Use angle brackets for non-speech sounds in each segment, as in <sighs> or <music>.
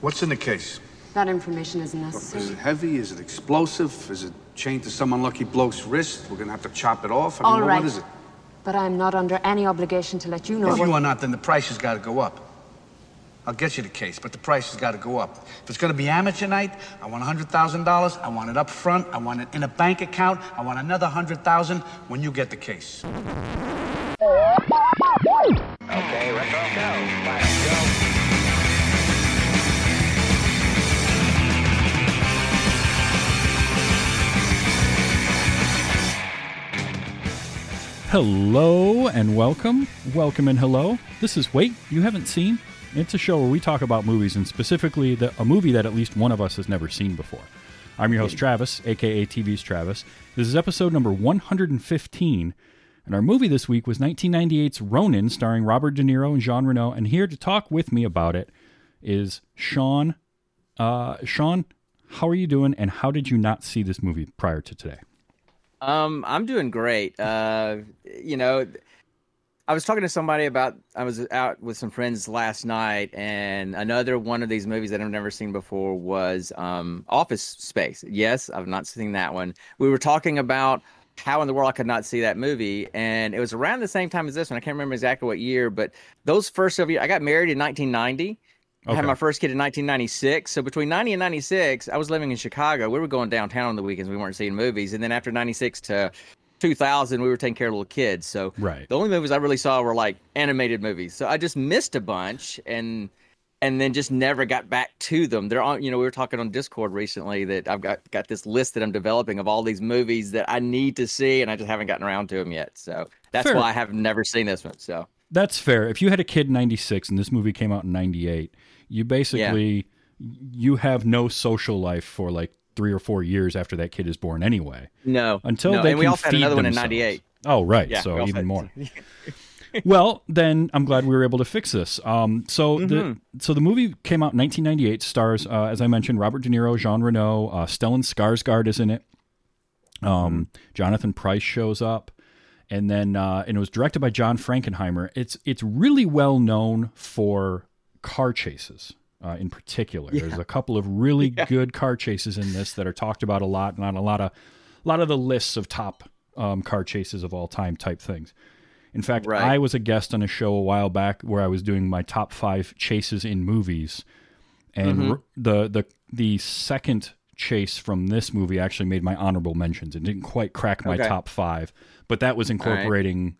What's in the case? That information isn't Is it heavy? Is it explosive? Is it chained to some unlucky bloke's wrist? We're gonna have to chop it off? I mean, All what- right. what is it? But I am not under any obligation to let you know If what... you are not, then the price has got to go up. I'll get you the case, but the price has got to go up. If it's going to be amateur night, I want $100,000. I want it up front. I want it in a bank account. I want another 100000 when you get the case. Okay, retro go. Let's go. Hello and welcome. Welcome and hello. This is Wait, You Haven't Seen? It's a show where we talk about movies and specifically the, a movie that at least one of us has never seen before. I'm your host, Travis, aka TV's Travis. This is episode number 115. And our movie this week was 1998's Ronin, starring Robert De Niro and Jean Reno. And here to talk with me about it is Sean. Uh, Sean, how are you doing? And how did you not see this movie prior to today? Um, I'm doing great. Uh, you know, I was talking to somebody about I was out with some friends last night, and another one of these movies that I've never seen before was um, Office Space. Yes, I've not seen that one. We were talking about how in the world I could not see that movie, and it was around the same time as this one. I can't remember exactly what year, but those first of years, I got married in 1990. I had my first kid in 1996. So between 90 and 96, I was living in Chicago. We were going downtown on the weekends. We weren't seeing movies. And then after 96 to 2000, we were taking care of little kids. So Right. the only movies I really saw were like animated movies. So I just missed a bunch and and then just never got back to them. They're on, you know, we were talking on Discord recently that I've got got this list that I'm developing of all these movies that I need to see and I just haven't gotten around to them yet. So that's Fair. why I have never seen this one. So That's fair. If you had a kid in 96 and this movie came out in 98, you basically you have no social life for like 3 or 4 years after that kid is born anyway. no, Until no. they and we also had another one in themselves. '98. Oh, right. Yeah, so even had- more. <laughs> well, then I'm glad we were able to fix this. Um, so the Mm-hmm. so the movie came out in 1998. Stars, uh, as I mentioned, Robert De Niro, Jean Reno, uh, Stellan Skarsgård is in it. Um, Mm-hmm. Jonathan Pryce shows up, and then uh, and it was directed by John Frankenheimer. It's it's really well known for car chases. Uh, in particular, there's a couple of really <laughs> good car chases in this that are talked about a lot, and on a lot of a lot of the lists of top um, car chases of all time type things. In fact, Right. I was a guest on a show a while back where I was doing my top five chases in movies, and r- the the the second chase from this movie actually made my honorable mentions. It didn't quite crack my Okay. top five, but that was right. incorporating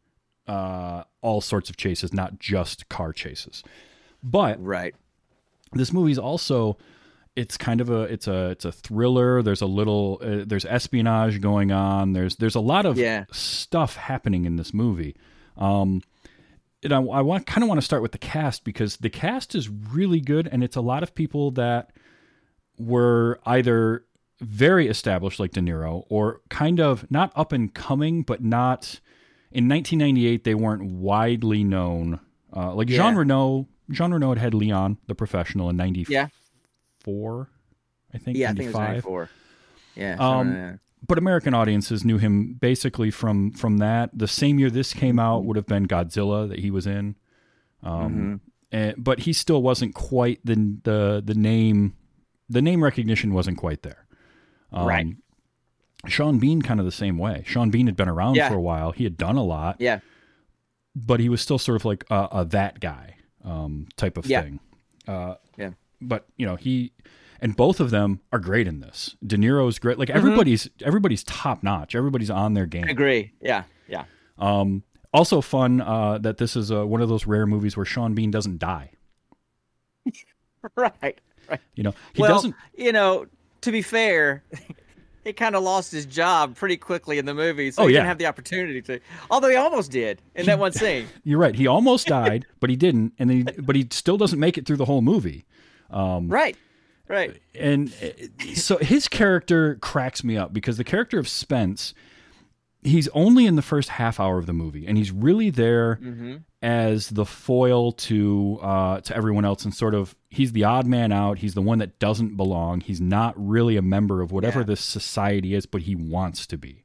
uh, all sorts of chases, not just car chases. But Right. this movie's also it's kind of a it's a it's a thriller there's a little uh, there's espionage going on there's there's a lot of Yeah. stuff happening in this movie um and I, I want kind of want to start with the cast because the cast is really good and it's a lot of people that were either very established like De Niro or kind of not up and coming but not in 1998 they weren't widely known uh, like Jean Yeah. Reno Jean Reno had Leon the professional in 94 Yeah. I think Yeah, I think it was 95 '94. Yeah. Um, somewhere in there. but American audiences knew him basically from from that. The same year this came out would have been Godzilla that he was in, um, and, but he still wasn't quite the the the name. The name recognition wasn't quite there. Um, Right. Sean Bean kind of the same way. Sean Bean had been around Yeah. for a while. He had done a lot, yeah. but he was still sort of like a, a that guy um, type of Yeah. thing. Uh, Yeah. but you know he and both of them are great in this. De Niro's great. Mm-hmm. Like everybody's everybody's top notch. Everybody's on their I game. agree. Yeah. Yeah. Um, also fun uh, that this is uh, one of those rare movies where Sean Bean doesn't die. <laughs> Right. Right. You know he well, doesn't. you know, to be fair, <laughs> he kind of lost his job pretty quickly in the movie, so Oh, he yeah. didn't have the opportunity to. Although he almost did in that one scene. <laughs> You're right. He almost died, <laughs> but he didn't, and then he, but he still doesn't make it through the whole movie. right. Right. and uh, so his character cracks me up because the character of Spence, he's only in the first half hour of the movie, and he's really there Mm-hmm. As the foil to uh, to everyone else, and sort of he's the odd man out. He's the one that doesn't belong. He's not really a member of whatever Yeah. this society is, but he wants to be.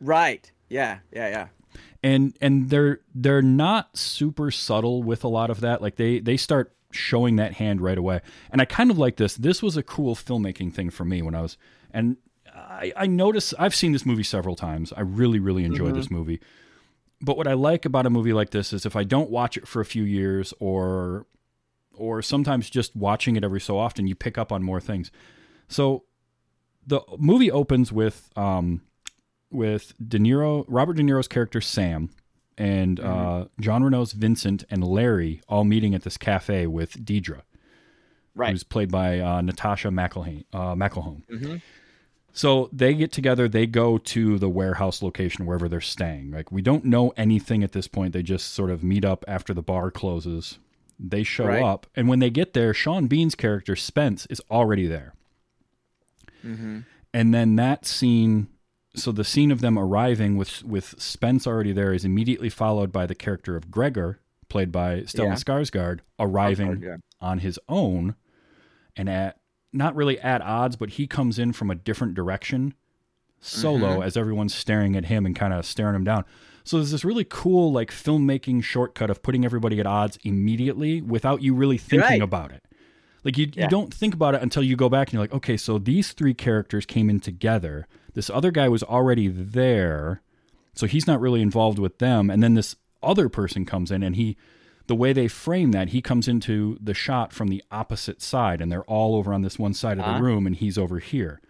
Right. Yeah. Yeah. Yeah. and and they're they're not super subtle with a lot of that like they they start showing that hand right away. And I kind of like this. This was a cool filmmaking thing for me when I was and I, I notice I've seen this movie several times. I really, really enjoy this movie. But what I like about a movie like this is if I don't watch it for a few years or or sometimes just watching it every so often, you pick up on more things. So the movie opens with um, with De Niro, Robert De Niro's character Sam, and uh, John Reno's Vincent and Larry all meeting at this cafe with Deidre, Right. who's played by uh, Natasha McElhane. Uh, McElhone. So they get together. They go to the warehouse location wherever they're staying. Like we don't know anything at this point. They just sort of meet up after the bar closes. They show Right. up, and when they get there, Sean Bean's character Spence is already there. Mm-hmm. And then that scene, so the scene of them arriving with with Spence already there is immediately followed by the character of Gregor, played by Stellan Yeah. Skarsgård, arriving Skarsgård, yeah. on his own, and at not really at odds, but he comes in from a different direction, solo, Mm-hmm. as everyone's staring at him and kind of staring him down. So there's this really cool like filmmaking shortcut of putting everybody at odds immediately without you really thinking Right. about it. Like you, you don't think about it until you go back and you're like, okay, so these three characters came in together. This other guy was already there, so he's not really involved with them. And then this other person comes in, and he, the way they frame that, he comes into the shot from the opposite side, and they're all over on this one side of Uh-huh. the room, and he's over here.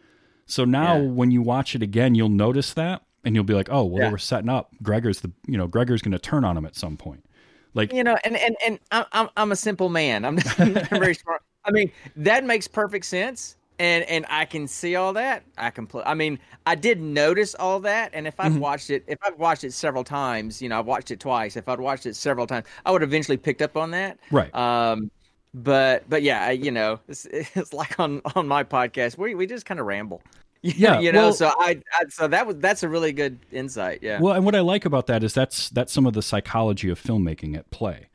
So now Yeah. when you watch it again, you'll notice that, and you'll be like, oh, well, Yeah. they were setting up. Gregor's the, you know, Gregor's going to turn on him at some point. Like, you know, and and and I'm I'm, I'm a simple man. I'm <laughs> not very smart. I mean, that makes perfect sense, and and I can see all that. I can. I mean, I did notice all that, and if I've Mm-hmm. watched it, if I've watched it several times, you know, I've watched it twice. If I'd watched it several times, I would eventually picked up on that. Right. Um, but but yeah, I- you know, it's, <laughs> it's like on on my podcast, we we just kind of ramble. <laughs> Yeah, you know. well- so I, I so that was that's a really good insight. Yeah. Well, and what I like about that is that's that's some of the psychology of filmmaking at play,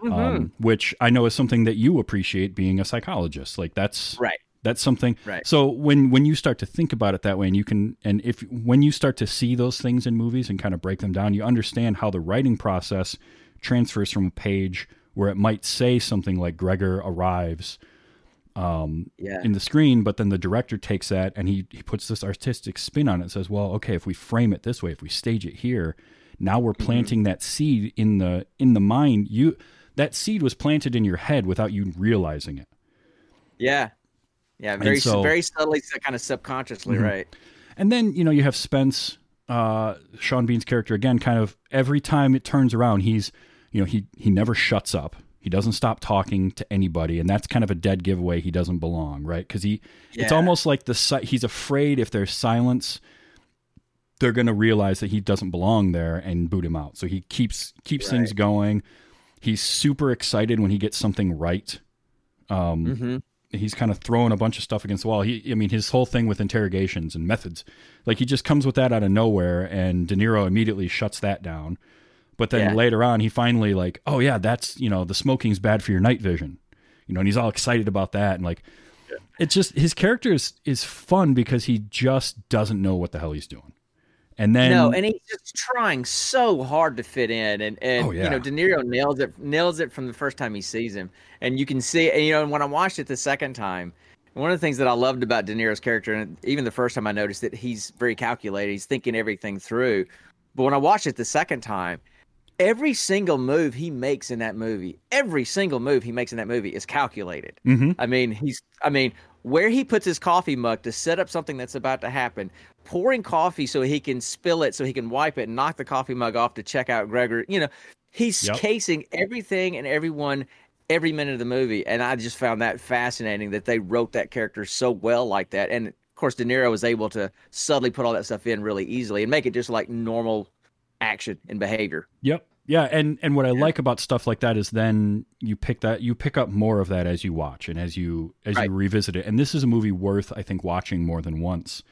Mm-hmm. um, which I know is something that you appreciate being a psychologist. Like that's Right. That's something. Right. So when when you start to think about it that way, and you can, and if when you start to see those things in movies and kind of break them down, you understand how the writing process transfers from a page where it might say something like Gregor arrives um, yeah. in the screen, but then the director takes that and he, he puts this artistic spin on it and says, well, okay, if we frame it this way, if we stage it here, now we're mm-hmm. planting that seed in the in the mind. You that seed was planted in your head without you realizing it. Yeah. Yeah, very so- very subtly, kind of subconsciously, Mhm. right? And then, you know, you have Spence, uh, Sean Bean's character again, kind of every time it turns around, he's, you know, he he never shuts up. He doesn't stop talking to anybody, and that's kind of a dead giveaway. He doesn't belong, right? Because he, it's almost like the he's afraid if there's silence, they're going to realize that he doesn't belong there and boot him out. So he keeps keeps things going. He's super excited when he gets something right. Um, Mm-hmm. He's kind of throwing a bunch of stuff against the wall. He, I mean, his whole thing with interrogations and methods, like he just comes with that out of nowhere, and De Niro immediately shuts that down. But then Yeah. later on, he finally like, oh yeah, that's you know the smoking's bad for your night vision, you know, and he's all excited about that, and like, it's just his character is is fun because he just doesn't know what the hell he's doing, and then no, and he's just trying so hard to fit in, and and Oh, you know, De Niro nails it nails it from the first time he sees him, and you can see, and you know, when I watched it the second time, one of the things that I loved about De Niro's character, and even the first time I noticed that he's very calculated, he's thinking everything through, but when I watched it the second time. Every single move he makes in that movie, every single move he makes in that movie is calculated. Mhm. I mean, he's I mean, where he puts his coffee mug to set up something that's about to happen, pouring coffee so he can spill it so he can wipe it and knock the coffee mug off to check out Gregor. You know, he's Yep. casing everything and everyone every minute of the movie. And I just found that fascinating that they wrote that character so well like that. And of course De Niro was able to subtly put all that stuff in really easily and make it just like normal action and behavior. Yep. Yeah, and and what I like about stuff like that is then you pick that you pick up more of that as you watch and as you as Right. you revisit it. And this is a movie worth I think watching more than once.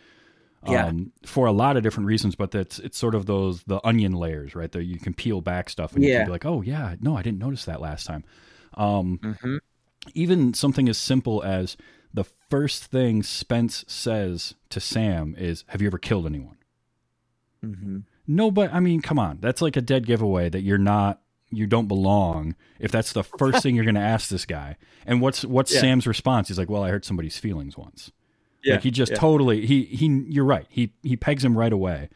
Yeah. Um, for a lot of different reasons, but that's it's sort of those the onion layers, right? That you can peel back stuff and you Yeah. can be like, oh yeah, no, I didn't notice that last time. Um, Mhm. even something as simple as the first thing Spence says to Sam is, "Have you ever killed anyone?" Mm-hmm. No, but I mean, come on. That's like a dead giveaway that you're not you don't belong if that's the first thing you're going <laughs> to ask this guy. And what's what's Yeah. Sam's response? He's like, "Well, I hurt somebody's feelings once." Yeah, Like he just yeah. totally he he you're right. He he pegs him right away.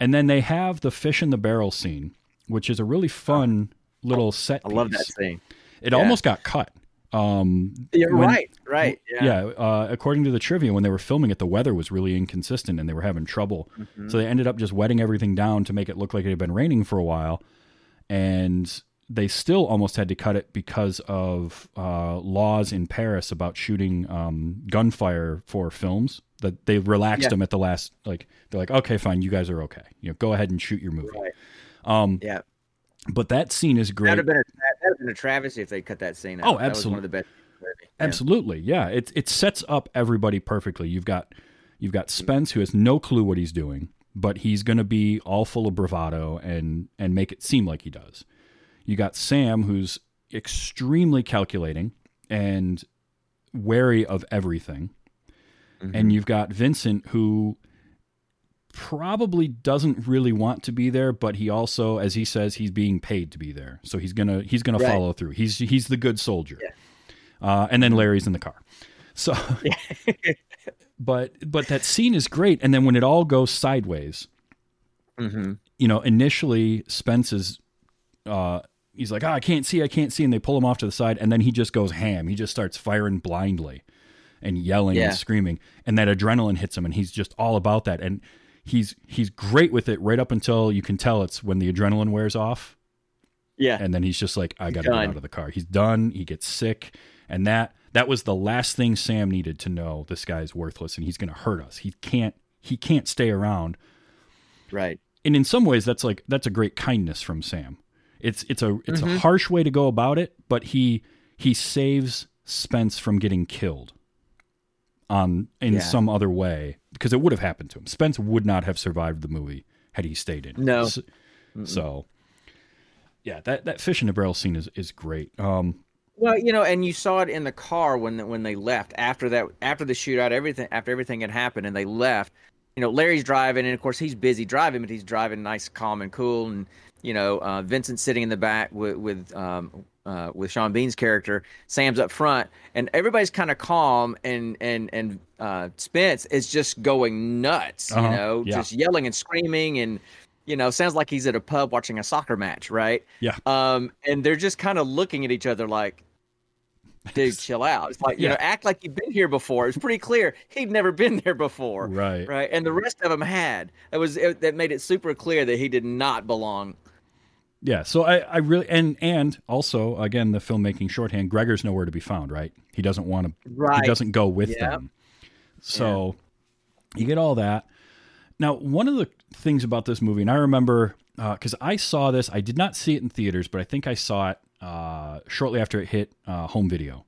And then they have the fish in the barrel scene, which is a really fun little set I love that piece. scene. It Yeah. almost got cut. Um You're when- right, right. Yeah. yeah, uh, according to the trivia, when they were filming it, the weather was really inconsistent and they were having trouble. Mm-hmm. So they ended up just wetting everything down to make it look like it had been raining for a while. And they still almost had to cut it because of uh, laws in Paris about shooting um, gunfire for films. That they relaxed Yeah. them at the last. Like they're like, okay, fine, you guys are okay. You know, go ahead and shoot your movie. Right. Um, Yeah. But that scene is great. That'd have been a have been a travesty if they cut that scene out. Oh, That was one absolutely. of the best. scenes in the movie. Yeah. Absolutely, yeah. It it sets up everybody perfectly. You've got you've got Spence who has no clue what he's doing, but he's going to be all full of bravado and and make it seem like he does. You got Sam who's extremely calculating and wary of everything. Mm-hmm. And you've got Vincent who probably doesn't really want to be there, but he also as he says he's being paid to be there. So he's going to he's to Right. follow through. He's he's the good soldier. Uh, and then Larry's in the car. So, <laughs> but but that scene is great. And then when it all goes sideways, Mm-hmm. you know, initially Spence is, uh, he's like, oh, I can't see, I can't see, and they pull him off to the side, and then he just goes ham. He just starts firing blindly, and yelling Yeah. and screaming, and that adrenaline hits him, and he's just all about that, and he's he's great with it right up until you can tell it's when the adrenaline wears off, Yeah. and then he's just like, I got to get out of the car. He's done. He gets sick, and that that was the last thing Sam needed to know. This guy's worthless, and he's going to hurt us. He can't he can't stay around. Right. And in some ways, that's like that's a great kindness from Sam. It's it's a it's Mm-hmm. a harsh way to go about it, but he he saves Spence from getting killed on in Yeah. some other way because it would have happened to him. Spence would not have survived the movie had he stayed in. No. So, so, yeah, that that fish in the barrel scene is is great. Um, Well, you know, and you saw it in the car when when they left after that after the shootout, everything after everything had happened, and they left. You know, Larry's driving, and of course he's busy driving, but he's driving nice, calm, and cool. And you know, uh, Vincent's sitting in the back with with um, uh, with Sean Bean's character. Sam's up front, and everybody's kind of calm, and and and uh, Spence is just going nuts. Uh-huh, You know, yeah. just yelling and screaming, and you know, sounds like he's at a pub watching a soccer match, right? yeah, Um, and they're just kind of looking at each other like, dude, <laughs> chill out. It's like, you Yeah. know, act like you've been here before. It's pretty clear he'd never been there before. Right. Right. And the rest of them had. It was, it, that made it super clear that he did not belong. Yeah. So I I really and and also again the filmmaking shorthand. Gregor's nowhere to be found. Right. He doesn't want to. Right. He doesn't go with Yep. them. So you get all that. Now, one of the things about this movie, and I remember because I saw this, I did not see it in theaters, but I think I saw it uh, shortly after it hit uh, home video.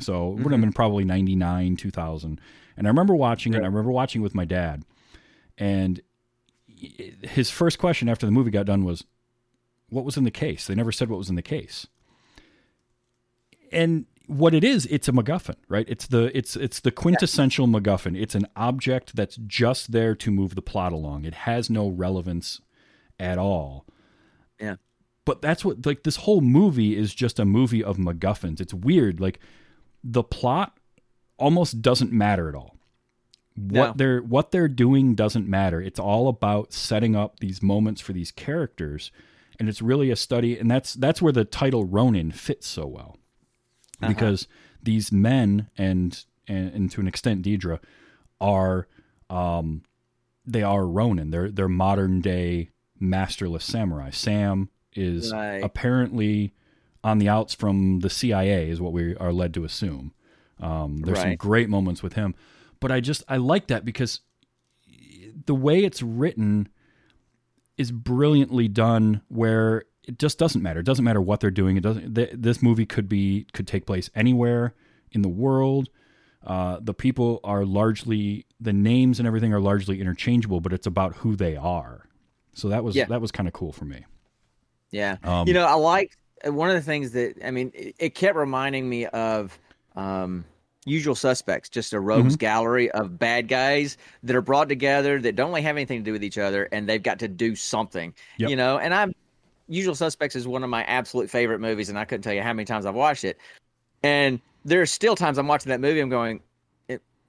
So it would have been probably 99, 2000. And I remember watching it. I remember watching it with my dad. And his first question after the movie got done was, What was in the case? They never said what was in the case. And what it is it's a macguffin right? It's the it's it's the quintessential macguffin. It's an object that's just there to move the plot along. It has no relevance at all. Yeah. but that's what like this whole movie is just a movie of macguffins. It's weird like the plot almost doesn't matter at all. What No. they're what they're doing doesn't matter. It's all about setting up these moments for these characters and it's really a study and that's that's where the title ronin fits so well because these men and, and and to an extent Deidre are um they are Ronin. They're they're modern day masterless samurai. Sam is Right. apparently on the outs from the CIA is what we are led to assume. Um, there's some great moments with him, but I just I like that because the way it's written is brilliantly done where it just doesn't matter. It doesn't matter what they're doing. It doesn't. Th- this movie could be could take place anywhere in the world. Uh, the people are largely the names and everything are largely interchangeable, but it's about who they are. So that was Yeah. that was kind of cool for me. Yeah. Um, you know, I like one of the things that, I mean, it, it kept reminding me of, um, Usual Suspects, just a rogues Mm-hmm. gallery of bad guys that are brought together that don't really have anything to do with each other, and they've got to do something. Yep. You know, and I'm Usual Suspects is one of my absolute favorite movies, and I couldn't tell you how many times I've watched it. And there's still times I'm watching that movie, I'm going,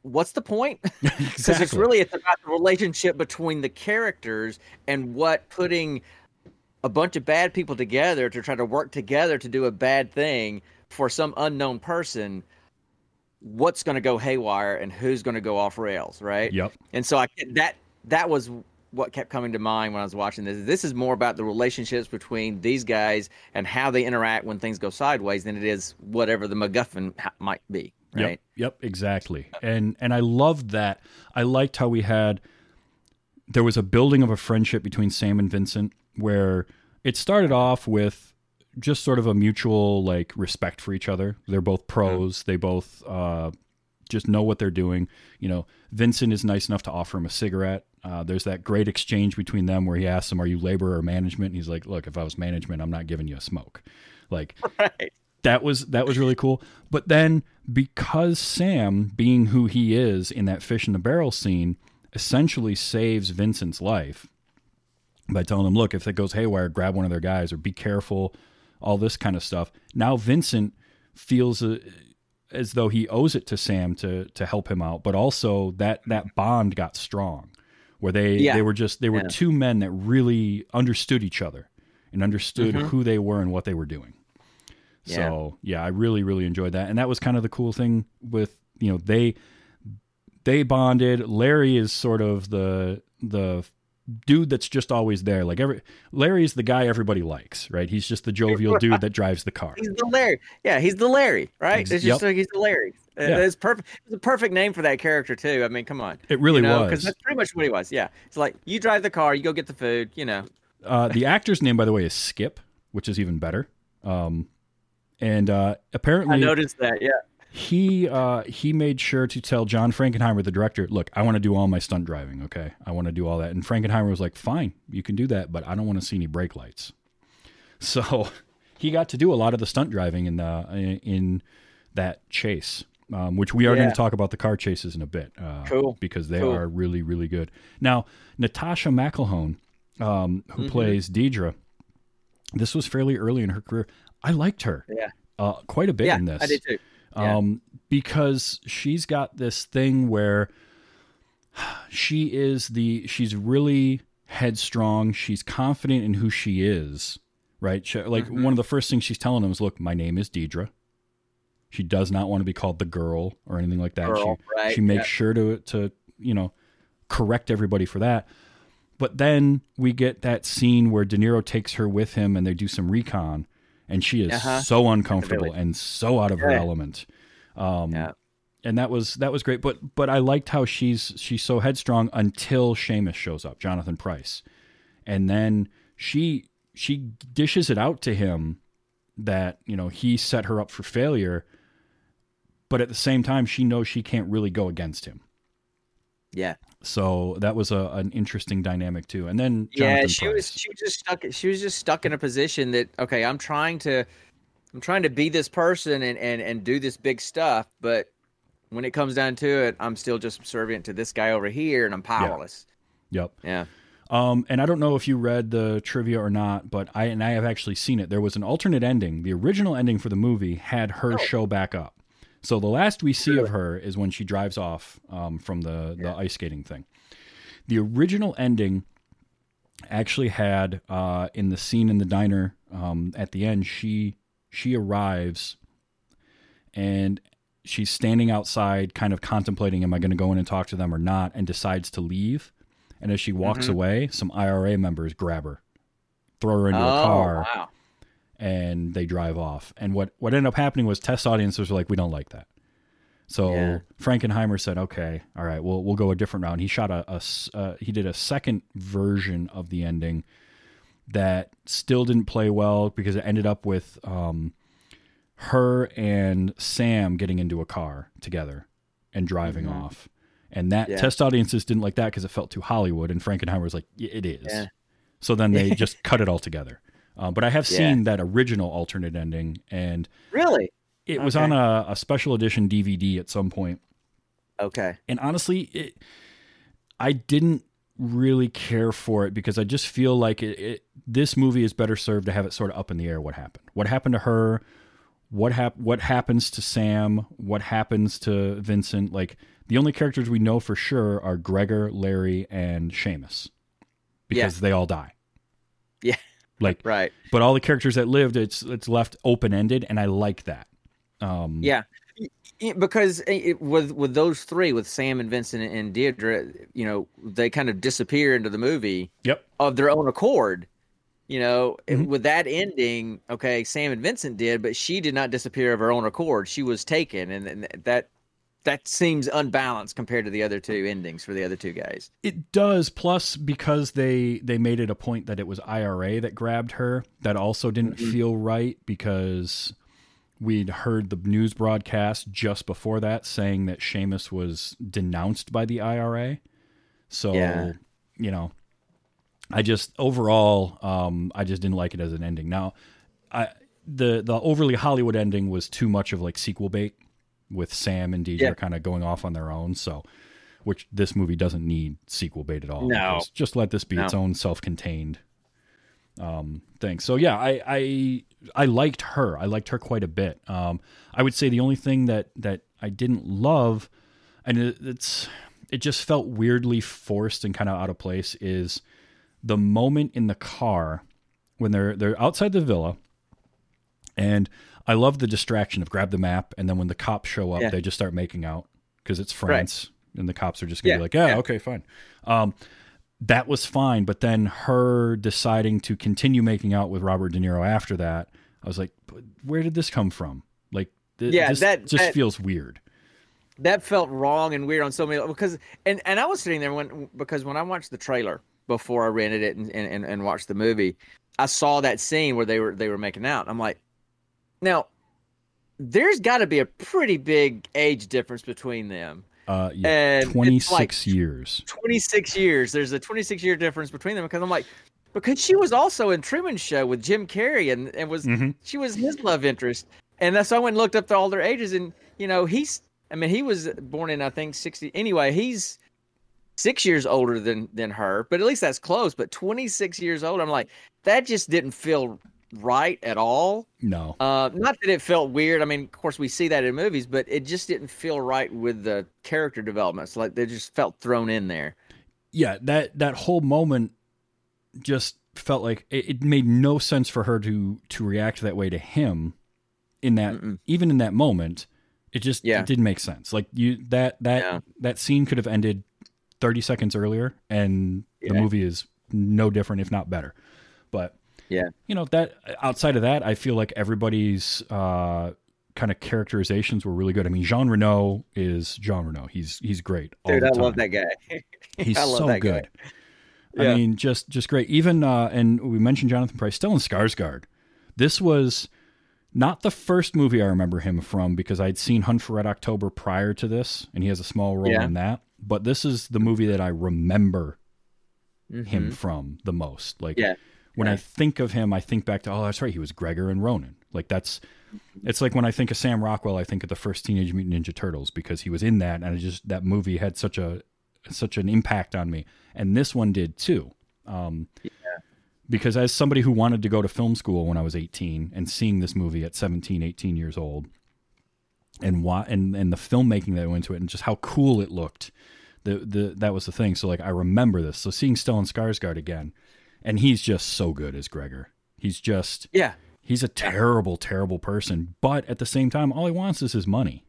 "What's the point?" <laughs> <laughs> Because it's really it's about the relationship between the characters and what putting a bunch of bad people together to try to work together to do a bad thing for some unknown person. What's going to go haywire and who's going to go off rails, right? Yep. And so I that that was what kept coming to mind when I was watching this. This is more about the relationships between these guys and how they interact when things go sideways than it is whatever the MacGuffin ha- might be. Right? Yep, yep, exactly. And and I loved that. I liked how we had there was a building of a friendship between Sam and Vincent where it started off with just sort of a mutual like respect for each other. They're both pros. They both uh, just know what they're doing. You know, Vincent is nice enough to offer him a cigarette. Uh, there's that great exchange between them where he asks him, "Are you labor or management?" And he's like, "Look, if I was management, I'm not giving you a smoke." Like <laughs> Right. that was that was really cool. But then because Sam, being who he is in that fish in the barrel scene, essentially saves Vincent's life by telling him, "Look, if it goes haywire, grab one of their guys or be careful." All this kind of stuff. Now Vincent feels uh, as though he owes it to Sam to to help him out, but also that that bond got strong, where they Yeah. they were just they were Yeah. two men that really understood each other and understood who they were and what they were doing. So yeah, I really really enjoyed that, and that was kind of the cool thing with you know they they bonded. Larry is sort of the the dude that's just always there. Like every Larry's the guy everybody likes, right? He's just the jovial dude that drives the car. He's the Larry. Yeah, he's the Larry, right? Ex- It's yep. like he's the Larry. Uh, Yeah. It's perfect. It's a perfect name for that character too. I mean, come on. It really Because was. Because that's pretty much what he was. Yeah, it's like you drive the car, you go get the food. You know. Uh, the actor's name, by the way, is Skip, which is even better. Um, and uh, apparently, I noticed that. Yeah. He uh, he made sure to tell John Frankenheimer, the director, look, I want to do all my stunt driving. Okay, I want to do all that. And Frankenheimer was like, fine, you can do that, but I don't want to see any brake lights. So he got to do a lot of the stunt driving in the in that chase. Um, which we are going to talk about the car chases in a bit, uh, Cool. because they Cool. are really, really good. Now, Natasha McElhone, um, who Mm-hmm. plays Deidre, this was fairly early in her career. I liked her Yeah. uh, quite a bit Yeah. in this I did too. Yeah. um, because she's got this thing where she is the she's really headstrong. She's confident in who she is, right? She, like Mm-hmm. one of the first things she's telling them is, "Look, my name is Deidre." She does not want to be called the girl or anything like that. Girl, she right, she makes yeah. sure to to you know correct everybody for that. But then we get that scene where De Niro takes her with him and they do some recon, and she is Uh-huh. so uncomfortable and so out of her element. Um, Yeah. and that was that was great. But but I liked how she's she's so headstrong until Seamus shows up, Jonathan Pryce, and then she she dishes it out to him that you know he set her up for failure, but at the same time she knows she can't really go against him. Yeah. So that was a, an interesting dynamic too. And then yeah she Pryce. was she was just stuck she was just stuck in a position that okay i'm trying to i'm trying to be this person and and and do this big stuff but when it comes down to it i'm still just subservient to this guy over here and i'm powerless Yep. yeah, Um, and I don't know if you read the trivia or not, but I and I have actually seen it. There was an alternate ending. The original ending for the movie had her show back up. So the last we see of her is when she drives off um, from the the ice skating thing. The original ending actually had uh, in the scene in the diner um, at the end. She she arrives and she's standing outside, kind of contemplating, am I going to go in and talk to them or not, and decides to leave. And as she walks Mm-hmm. away, some IRA members grab her, throw her into oh a car, wow and they drive off. And what what ended up happening was test audiences were like, we don't like that. So Yeah. Frankenheimer said, okay, all right, we'll we'll go a different route. And he shot a uh, he did a second version of the ending that still didn't play well because it ended up with um, her and Sam getting into a car together and driving off. And that Mm-hmm. Yeah. test audiences didn't like that because it felt too Hollywood. And Frankenheimer was like, yeah, it is. Yeah. So then they <laughs> just cut it all together. Uh, but I have Yeah. seen that original alternate ending, and really it was on a, a special edition DVD at some point. okay And honestly, it, I didn't really care for it because I just feel like it, it, this movie is better served to have it sort of up in the air. What happened? What happened to her? What hap- What happens to Sam? What happens to Vincent? Like the only characters we know for sure are Gregor, Larry, and Seamus because they all die. Yeah. Like Right. but all the characters that lived, it's it's left open ended, and I like that. Um, Yeah. Because it, it- with with those three, with Sam and Vincent and Deirdre, you know, they kind of disappear into the movie Yep. of their own accord. You know, Mhm. with that ending, okay, Sam and Vincent did, but she did not disappear of her own accord. She was taken, and, and that that seems unbalanced compared to the other two endings for the other two guys. It does. Plus, because they they made it a point that it was IRA that grabbed her, that also didn't Mm-hmm. feel right because we'd heard the news broadcast just before that saying that Seamus was denounced by the IRA. So Yeah. you know, I just overall, um, I just didn't like it as an ending. Now, I the the overly Hollywood ending was too much of like sequel bait with Sam and Deidre Yeah. kind of going off on their own. So, which this movie doesn't need sequel bait at all. No. just let this be its own self-contained um, thing. So yeah, I, I I liked her. I liked her quite a bit. Um, I would say the only thing that that I didn't love, and it, it's it just felt weirdly forced and kind of out of place, is the moment in the car when they're they're outside the villa, and I love the distraction of grab the map, and then when the cops show up, Yeah. they just start making out because it's France, and the cops are just gonna Yeah, be like, yeah, yeah. okay, fine. Um, that was fine, but then her deciding to continue making out with Robert De Niro after that, I was like, where did this come from? Like, th- Yeah, this that- just that- feels weird. that felt wrong and weird on so many because and and I was sitting there when because when I watched the trailer before I rented it and and, and watched the movie, I saw that scene where they were they were making out. I'm like, now there's got to be a pretty big age difference between them. Uh, yeah, And twenty six like- years. 26 years. There's a 26 year difference between them because I'm like, because she was also in Truman's Show with Jim Carrey and, and was Mhm. she was his love interest. And that's so I went and looked up to all their ages and you know he's I mean he was born in I think 60 anyway he's six years older than than her but at least that's close but 26 years old I'm like that just didn't feel right at all No, uh, not that it felt weird. I mean, of course, we see that in movies, but it just didn't feel right with the character developments. Like they just felt thrown in there. yeah, that that whole moment just felt like it, it made no sense for her to to react that way to him in that Mm-mm. even in that moment it just Yeah. it didn't make sense like you that that Yeah. that scene could have ended 30 seconds earlier and the movie is no different if not better but Yeah. you know that outside of that i feel like everybody's uh kind of characterizations were really good i mean jean reno is jean reno he's he's great all Dude, the I love that guy. <laughs> He's I love so that guy. good. Yeah. I mean, just just great. Even uh, and we mentioned Jonathan Pryce, Stellan Skarsgård. This was not the first movie I remember him from because I'd seen Hunt for Red October prior to this, and he has a small role Yeah. in that. But this is the movie that I remember him Mhm. from the most. Like Yeah. When I think of him, I think back to oh, that's right, he was Gregor and Ronin. Like that's it's like when I think of Sam Rockwell, I think of the first Teenage Mutant Ninja Turtles because he was in that, and I just that movie had such a such an impact on me, and this one did too. Um, Because as somebody who wanted to go to film school when I was 18 and seeing this movie at 17, 18 years old, and wa- and and the filmmaking that went into it, and just how cool it looked, the the that was the thing. So like I remember this. So seeing Stellan Skarsgård again, and he's just so good as Gregor. He's just Yeah. He's a terrible, terrible person, but at the same time, all he wants is his money.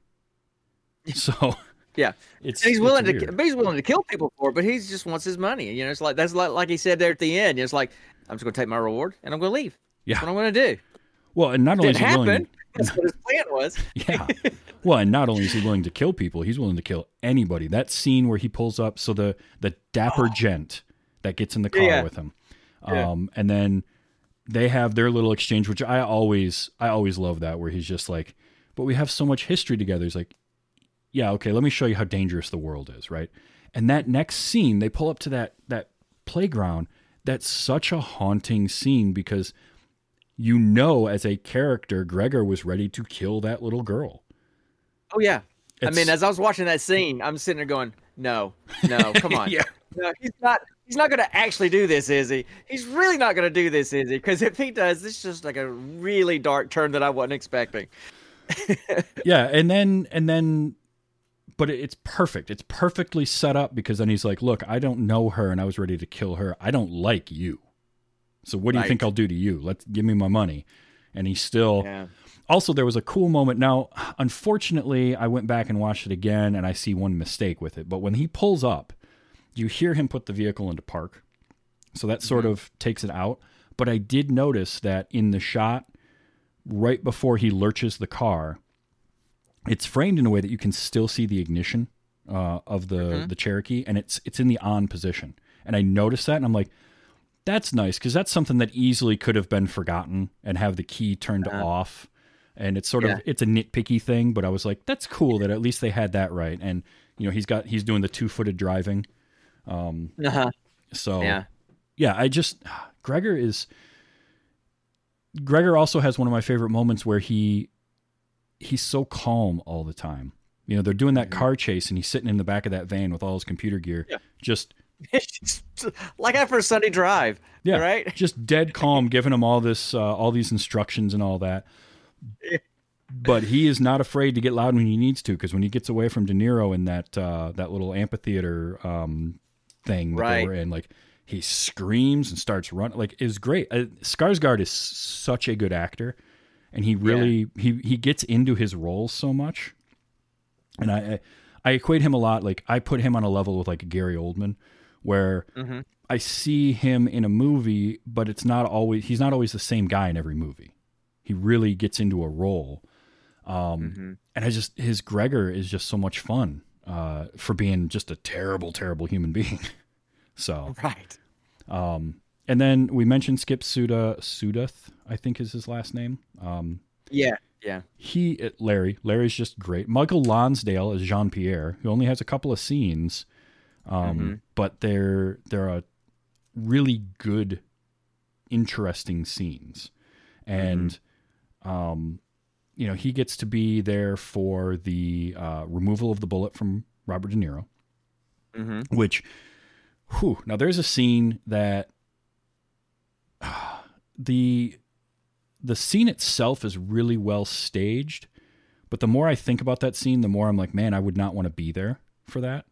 So <laughs> Yeah. <laughs> it's And he's willing it's to but he's willing to kill people for it, but he just wants his money. You know, it's like that's like like he said there at the end. It's like I'm just gonna take my reward and I'm gonna leave. Yeah. That's what I'm gonna do. Well, and not only is he willing. <laughs> That's what his plan was. yeah. Well, and not only is he willing to kill people, he's willing to kill anybody. That scene where he pulls up, so the the dapper oh. gent that gets in the car Oh. Yeah. with him, Yeah. um, and then they have their little exchange, which I always I always love that where he's just like, but we have so much history together. He's like, yeah, okay, let me show you how dangerous the world is, right? And that next scene, they pull up to that that playground. That's such a haunting scene because you know as a character Gregor was ready to kill that little girl. Oh yeah. I mean, as I was watching that scene, I'm sitting there going, "No, no, come <laughs> on, Yeah. No, he's not. He's not going to actually do this, is he? He's really not going to do this, is he? Because if he does, this is just like a really dark turn that I wasn't expecting. <laughs> yeah, and then and then but it's perfect. It's perfectly set up because then he's like, "Look, I don't know her and I was ready to kill her. I don't like you. So what do you Right. think I'll do to you? Let's give me my money." And he still Yeah. Also, there was a cool moment. Now, unfortunately, I went back and watched it again and I see one mistake with it. But when he pulls up, you hear him put the vehicle into park. So that sort mm-hmm. of takes it out. But I did notice that in the shot right before he lurches the car, it's framed in a way that you can still see the ignition uh, of the mm-hmm. the Cherokee, and it's it's in the on position. And I noticed that, and I'm like, that's nice because that's something that easily could have been forgotten and have the key turned uh-huh. off. And it's sort Yeah. of it's a nitpicky thing, but I was like, that's cool that at least they had that right. And you know, he's got he's doing the two footed driving. Uh-huh. So Yeah. yeah, I just Gregor is Gregor also has one of my favorite moments where he he's so calm all the time. You know, they're doing that car chase and he's sitting in the back of that van with all his computer gear. Yeah. Just <laughs> like after a Sunday drive. yeah, Right? <laughs> Just dead calm, giving him all this uh, all these instructions and all that. But he is not afraid to get loud when he needs to because when he gets away from De Niro in that uh, that little amphitheater um, thing that they Right. were in, like he screams and starts running. Like it's great. Uh, Skarsgård is such a good actor, and he really he he gets into his roles so much. And I I I equate him a lot. Like I put him on a level with like Gary Oldman, where I see him in a movie, but it's not always he's not always the same guy in every movie. He really gets into a role. Um, And I just his Gregor is just so much fun uh, for being just a terrible, terrible human being. <laughs> so, <laughs> Right. and then we mentioned Skip Suda Sudduth, I think is his last name. Um, Yeah. Yeah. he uh, Larry Larry's just great. Michael Lonsdale is Jean Pierre, who only has a couple of scenes, um, but they're they're a really good, interesting scenes, and um, you know he gets to be there for the uh, removal of the bullet from Robert De Niro, Mm-hmm. which, whew, now there's a scene that <sighs> the the scene itself is really well staged, but the more I think about that scene, the more I'm like, man, I would not want to be there for that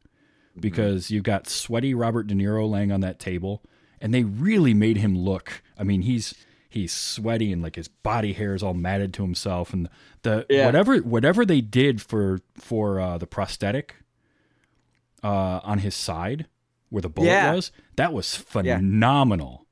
because you've got sweaty Robert De Niro laying on that table, and they really made him look. I mean, he's he's sweaty and like his body hair is all matted to himself, and the Yeah. whatever whatever they did for for uh, the prosthetic uh, on his side where the bullet Yeah. was, that was phenomenal.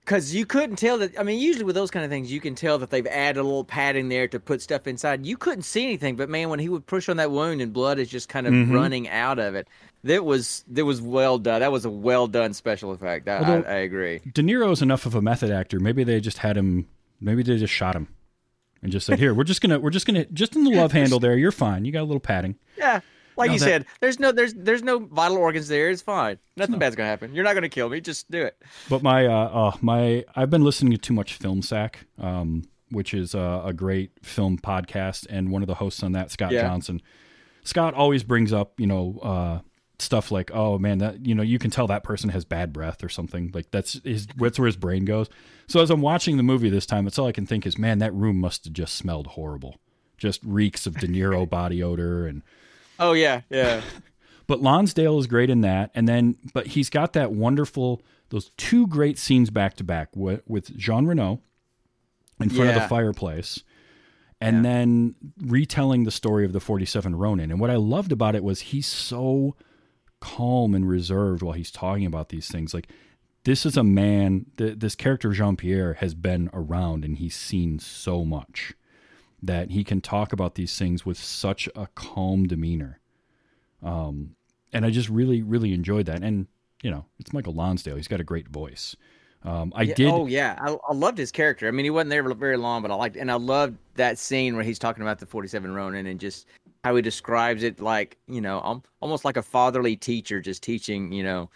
Because you couldn't tell that. I mean, usually with those kind of things, you can tell that they've added a little padding there to put stuff inside. You couldn't see anything, but man, when he would push on that wound and blood is just kind of Mm-hmm. running out of it, that was that was well done. That was a well done special effect. I, Although- I, I agree. De Niro is enough of a method actor. Maybe they just had him. Maybe they just shot him and just said, "Here, we're just gonna, we're just gonna, just in the <laughs> love handle there. You're fine. You got a little padding." Yeah, like No, you that- said, there's no there's there's no vital organs there. It's fine. Nothing bad's gonna happen. You're not gonna kill me. Just do it. But my, uh, uh, my, I've been listening to too much Film Sack, um, which is uh, a great film podcast, and one of the hosts on that, Scott Yeah. Johnson. Scott always brings up, you know, uh, stuff like, "Oh man, that you know, you can tell that person has bad breath or something." Like that's his, that's where his brain goes. So as I'm watching the movie this time, it's all I can think is, "Man, that room must have just smelled horrible." Just reeks of De Niro body odor and Oh yeah, yeah. <laughs> but Lonsdale is great in that, and then but he's got that wonderful those two great scenes back to back with, with Jean Reno in front of the fireplace, and then retelling the story of the Forty Seven Ronin. And what I loved about it was he's so calm and reserved while he's talking about these things. Like this is a man. Th- this character Jean Pierre has been around, and he's seen so much that he can talk about these things with such a calm demeanor Um, and I just really, really enjoyed that. And you know, it's Michael Lonsdale; he's got a great voice. Um, I Yeah, did. Oh yeah, I, I loved his character. I mean, he wasn't there very long, but I liked, and I loved that scene where he's talking about the forty-seven Ronin and just how he describes it, like you know, um, almost like a fatherly teacher just teaching, you know,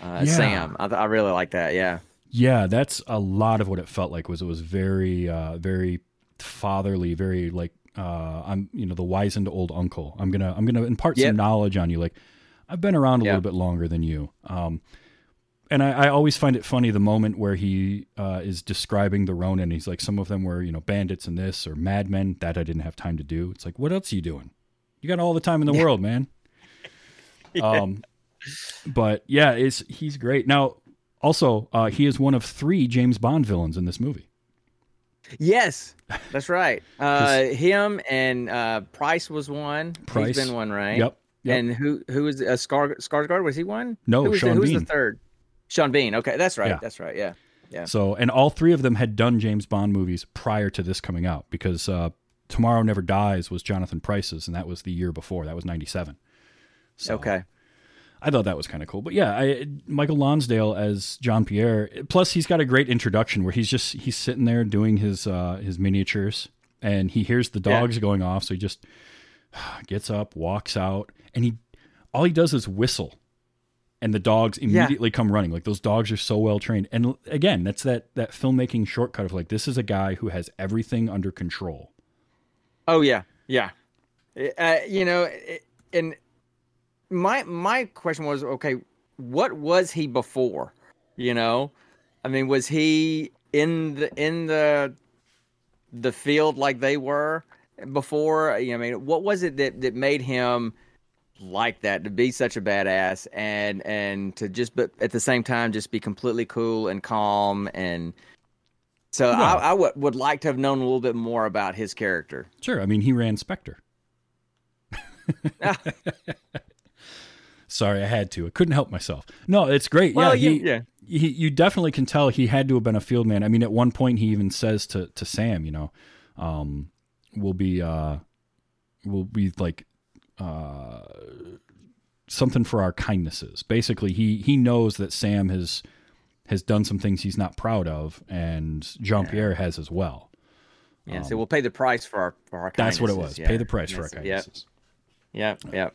uh, Yeah. Sam. I, I really like that. Yeah. Yeah, that's a lot of what it felt like. Was it was very, uh, very fatherly, very like uh, I'm, you know, the wizened old uncle. I'm gonna, I'm gonna impart Yep. some knowledge on you. Like, I've been around a Yeah. little bit longer than you. Um, and I, I always find it funny the moment where he uh, is describing the Ronin. He's like, some of them were, you know, bandits and this or madmen. That I didn't have time to do. It's like, what else are you doing? You got all the time in the world, man. <laughs> Um, but yeah, it's he's great. Now, also, uh, he is one of three James Bond villains in this movie. Yes, <laughs> that's right. Uh, him and uh, Pryce was one. Pryce. He's been one, right? Yep. yep. And who who was uh, Scar Skarsgård? Was he one? No, who was, Sean the, who was Bean. the third? Sean Bean. Okay, that's right. Yeah. That's right. Yeah. Yeah. So, and all three of them had done James Bond movies prior to this coming out because uh, Tomorrow Never Dies was Jonathan Pryce's, and that was the year before. That was '97. So Okay. I thought that was kind of cool. But yeah, I, Michael Lonsdale as Jean Pierre. Plus, he's got a great introduction where he's just he's sitting there doing his uh, his miniatures, and he hears the Yeah. dogs going off, so he just <sighs> gets up, walks out, and he all he does is whistle, and the dogs immediately come running. Like those dogs are so well trained. And again, that's that that filmmaking shortcut of like this is a guy who has everything under control. Oh yeah, yeah. Uh, you know, it- and my my question was, okay, what was he before? You know, I mean, was he in the in the the field like they were before? You know, I mean, what was it that that made him like that to be such a badass and and to just but at the same time just be completely cool and calm and so I, Well- I would would like to have known a little bit more about his character. Sure, I mean he ran Spectre. <laughs> Sorry, I had to. I couldn't help myself. No, it's great. Well, yeah, you- he, yeah. He, you definitely can tell he had to have been a field man. I mean, at one point he even says to to Sam, you know, um, we'll be uh, we'll be like uh, something for our kindnesses. Basically, he he knows that Sam has has done some things he's not proud of, and Jean Pierre has as well. Yeah, so we'll pay the price for our for our. Um, That's what it was. yeah. Pay the price for our Yep, kindnesses. yep, yep.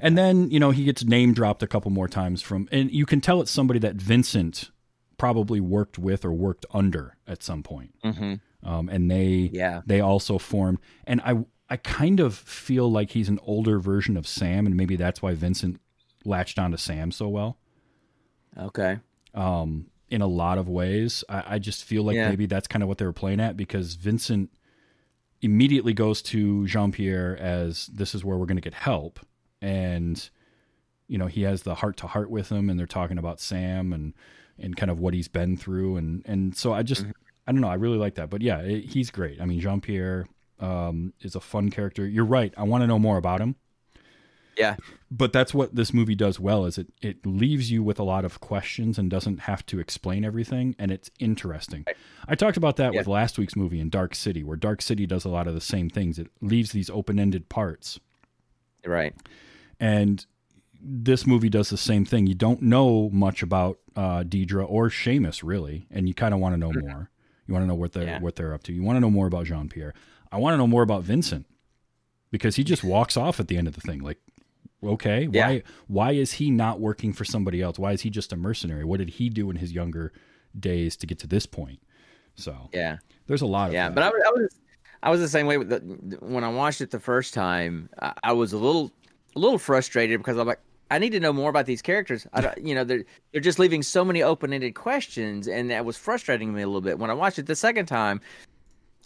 And then, you know, he gets name dropped a couple more times from, and you can tell it's somebody that Vincent probably worked with or worked under at some point. hmm Um, and they, Yeah. they also formed. And I, I kind of feel like he's an older version of Sam, and maybe that's why Vincent latched onto Sam so well. Okay. Um, in a lot of ways, I, I just feel like Yeah. maybe that's kind of what they were playing at because Vincent immediately goes to Jean Pierre as this is where we're going to get help, and you know he has the heart to heart with him, and they're talking about Sam and and kind of what he's been through, and and so I just I don't know, I really like that, but yeah, it, he's great. I mean, Jean Pierre um, is a fun character. You're right. I want to know more about him Yeah. but that's what this movie does well is it it leaves you with a lot of questions and doesn't have to explain everything and it's interesting i talked about that with last week's movie in dark city where dark city does a lot of the same things it leaves these open-ended parts Right. And this movie does the same thing you don't know much about uh, Deirdre or Seamus really and you kind of want to know more you want to know what they're Yeah. what they're up to you want to know more about Jean Pierre I want to know more about Vincent because he just walks off at the end of the thing like okay Yeah. why why is he not working for somebody else why is he just a mercenary what did he do in his younger days to get to this point so Yeah. there's a lot of Yeah. that. But I, was- I was I was the same way with the, when I watched it the first time. I, I was a little a little frustrated because I'm like. I need to know more about these characters. I don't, you know, they're they're just leaving so many open-ended questions, and that was frustrating me a little bit. When I watched it the second time,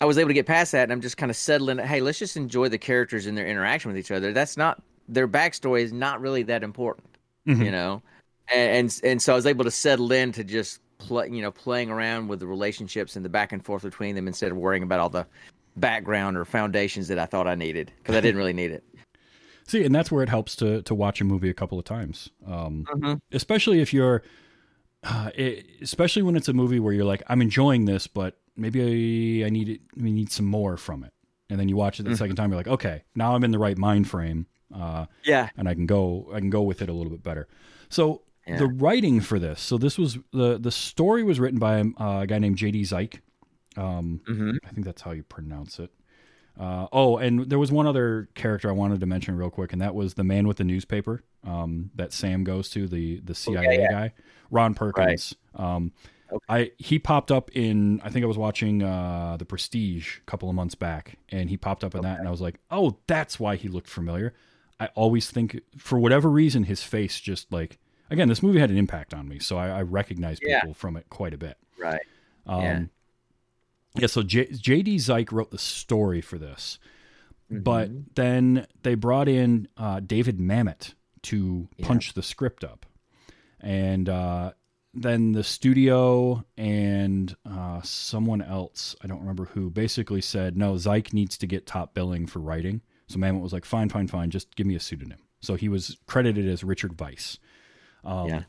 I was able to get past that, and I'm just kind of settling. Hey, let's just enjoy the characters and their interaction with each other. That's not their backstory is not really that important, Mhm. you know. And, and and so I was able to settle into just play, you know, playing around with the relationships and the back and forth between them instead of worrying about all the background or foundations that I thought I needed because I didn't really need it. See, and that's where it helps to to watch a movie a couple of times, um, Mhm. especially if you're, uh, it, especially when it's a movie where you're like, I'm enjoying this, but maybe I, I need it, we need some more from it, and then you watch it the second time, you're like, okay, now I'm in the right mind frame, uh, Yeah. and I can go, I can go with it a little bit better. So Yeah. the writing for this, so this was the the story was written by uh, a guy named J.D. Zeik. Um, Mhm. I think that's how you pronounce it. Uh, oh, and there was one other character I wanted to mention real quick, and that was the man with the newspaper um, that Sam goes to, the the CIA yeah. guy, Ron Perkins. Um, I he popped up in I think I was watching uh, the Prestige a couple of months back, and he popped up in that, and I was like, oh, that's why he looked familiar. I always think, for whatever reason, his face just like again, this movie had an impact on me, so I, I recognize Yeah. people from it quite a bit. Right. Um, Yeah. yeah. So J- J.D. Zeik wrote the story for this, Mm-hmm. but then they brought in uh, David Mamet to punch the script up, and uh, then the studio and uh, someone else, I don't remember who, basically said no, Zeik needs to get top billing for writing. So Mamet was like, fine, fine, fine, just give me a pseudonym. So he was credited as Richard Weiss. Um, yeah.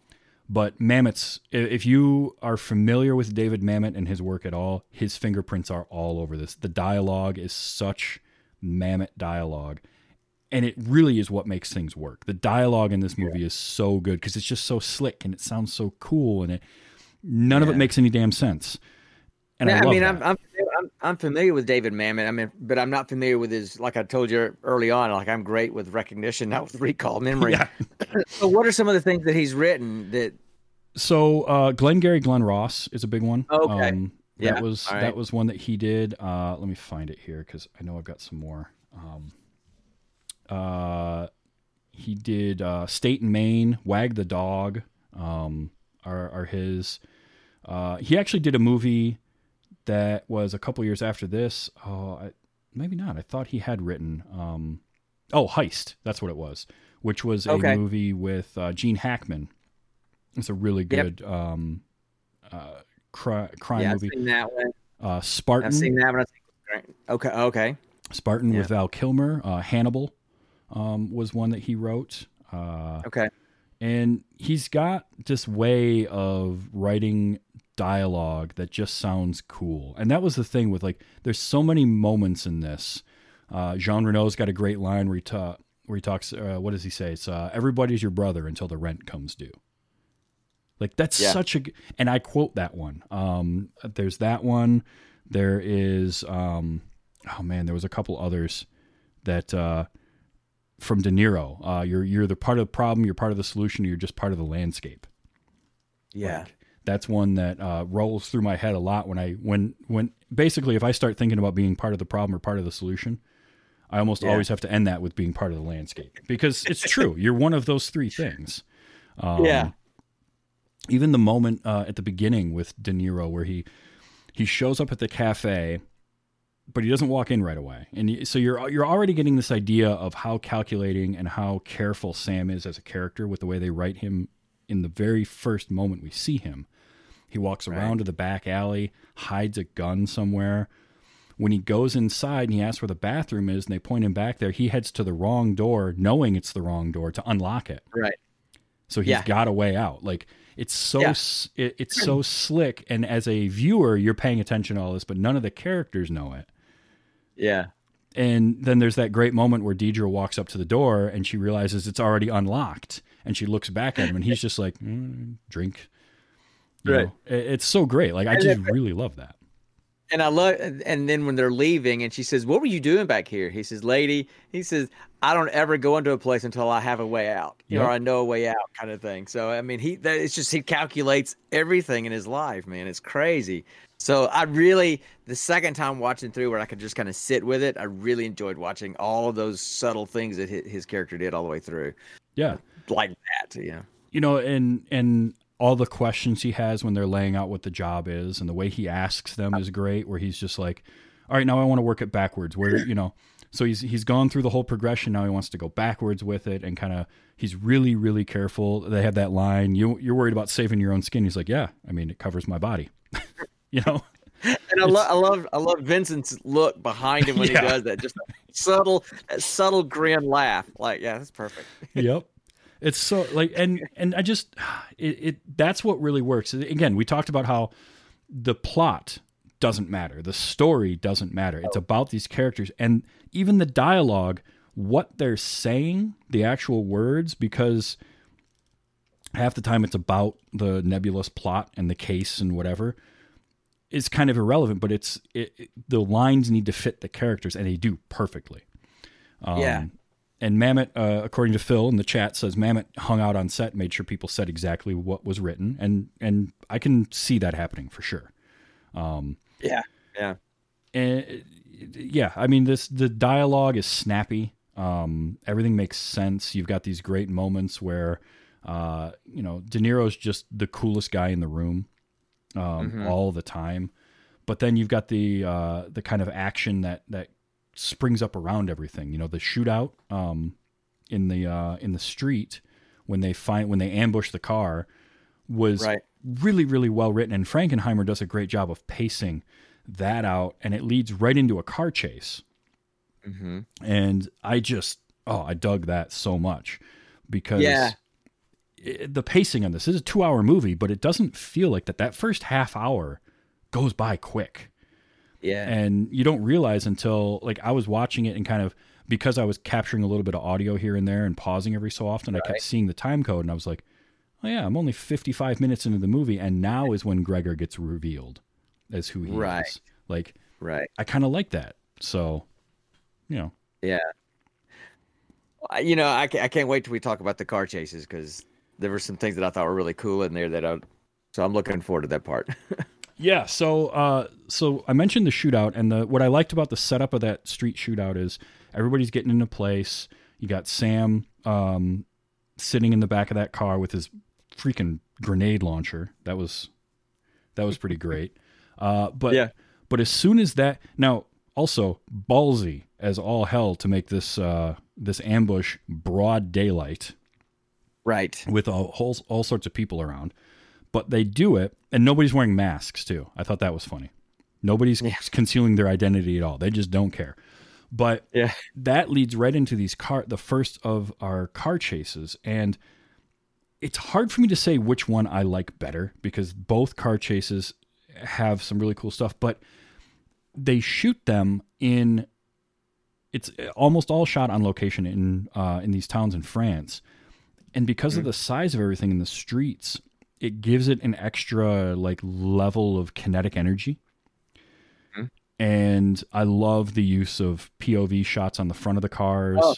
But Mamet's, if you are familiar with David Mamet and his work at all, his fingerprints are all over this. The dialogue is such Mamet dialogue. And it really is what makes things work. The dialogue in this movie is so good because it's just so slick and it sounds so cool and it none of it makes any damn sense. And Yeah, I I, mean. I'm, I'm I'm I'm familiar with David Mamet. I mean, but I'm not familiar with his. Like I told you early on, like I'm great with recognition, <laughs> not with recall memory. Yeah. <laughs> so, what are some of the things that he's written that? So uh, Glengarry Glen Ross is a big one. Okay. Um, Yeah, that was all that was one that he did. Uh, let me find it here because I know I've got some more. Um, uh, he did uh, State and Maine, Wag the Dog. Um, are are his? Uh, he actually did a movie that was a couple years after this. Oh, I, maybe not. I thought he had written. Um, oh, Heist. That's what it was. Which was a Okay. movie with uh, Gene Hackman. It's a really Yep. good um, uh, cri- crime yeah, movie. seen that one. Uh, Spartan. I've seen that one. Okay, okay, Spartan with Val Kilmer. Uh, Hannibal um, was one that he wrote. Uh, okay. and he's got this way of writing dialogue that just sounds cool. And that was the thing with like, there's so many moments in this. Uh, Jean Reno's got a great line where he, ta- where he talks. Uh, what does he say? It's uh, everybody's your brother until the rent comes due. Like that's Yeah. such a, and I quote that one. Um, there's that one. There is, um, oh man, there was a couple others that uh, from De Niro. Uh, you're you're the part of the problem. You're part of the solution. You're just part of the landscape. Yeah, Like, that's one that uh, rolls through my head a lot when I when when basically if I start thinking about being part of the problem or part of the solution, I almost Yeah. always have to end that with being part of the landscape because <laughs> it's true. You're one of those three things. Um, yeah, even the moment uh, at the beginning with De Niro where he he shows up at the cafe, but he doesn't walk in right away, and you, so you're you're already getting this idea of how calculating and how careful Sam is as a character with the way they write him in the very first moment we see him. He walks around to the back alley, hides a gun somewhere. When he goes inside and he asks where the bathroom is, and they point him back there, he heads to the wrong door, knowing it's the wrong door to unlock it. right. So he's Yeah. got a way out. Like it's so Yeah. it, it's so slick, and as a viewer, you're paying attention to all this, but none of the characters know it. Yeah, And then there's that great moment where Deirdre walks up to the door and she realizes it's already unlocked, and she looks back at him, and he's just like, mm, "Drink." You Right. know? It's so great. Like I just really love that. and I love. And then when they're leaving, and she says, "What were you doing back here?" He says, "Lady," he says, "I don't ever go into a place until I have a way out, you know, or I know a way out, kind of thing." So I mean, he that it's just he calculates everything in his life, man. It's crazy. So I really, the second time watching through, where I could just kind of sit with it, I really enjoyed watching all of those subtle things that his character did all the way through, Yeah. Like that. Yeah. you know and and all the questions he has when they're laying out what the job is and the way he asks them is great where he's just like all right now i want to work it backwards where you know so he's he's gone through the whole progression now he wants to go backwards with it and kind of he's really really careful they have that line you you're worried about saving your own skin he's like yeah i mean it covers my body <laughs> you know And I love, I love, I love Vincent's look behind him when Yeah. he does that. Just subtle, that subtle grin laugh. Like, yeah, that's perfect. yep it's so like and <laughs> and i just it, it that's what really works. Again we talked about how the plot doesn't matter. The story doesn't matter. It's about these characters and even the dialogue what they're saying the actual words because half the time it's about the nebulous plot and the case and whatever is kind of irrelevant but it's it, it- the lines need to fit the characters and they do perfectly. Um, Yeah. And Mamet, uh, according to Phil in the chat, says Mamet hung out on set, made sure people said exactly what was written, and and I can see that happening for sure. Yeah, yeah, And yeah, I mean this the dialogue is snappy. Um, everything makes sense. You've got these great moments where, uh, you know, De Niro's just the coolest guy in the room um, all the time. But then you've got the uh, the kind of action that that springs up around everything. You know, the shootout um, in the uh, in the street when they find when they ambush the car was Right. really really well written, and Frankenheimer does a great job of pacing that out, and it leads right into a car chase. Mm-hmm. And I just oh, I dug that so much because Yeah. it- the pacing on this, this is a two hour movie, but it doesn't feel like that. That first half hour goes by quick Yeah. and you don't realize until like I was watching it and kind of because I was capturing a little bit of audio here and there and pausing every so often, I kept seeing the time code and I was like, "Oh yeah, I'm only 55 minutes into the movie and now is when Gregor gets revealed as who he Right. is." Like right. I kind of like that. So, you know, Yeah. You know, I, I can't wait till we talk about the car chases because there were some things that I thought were really cool in there that I. So I'm looking forward to that part. <laughs> Yeah, so uh, so I mentioned the shootout, and the what I liked about the setup of that street shootout is everybody's getting into place. You got Sam um, sitting in the back of that car with his freaking grenade launcher. That was that was pretty great. Uh, but Yeah. but as soon as that now also ballsy as all hell to make this uh, this ambush broad daylight right. with all, whole, all sorts of people around. But they do it, and nobody's wearing masks, too. I thought that was funny. Nobody's concealing their identity at all. They just don't care. But Yeah. that leads right into these car, the first of our car chases. And it's hard for me to say which one I like better because both car chases have some really cool stuff, but they shoot them in it's almost all shot on location in uh, in these towns in France, and because of the size of everything in the streets, it gives it an extra like level of kinetic energy. And I love the use of POV shots on the front of the cars. Oh.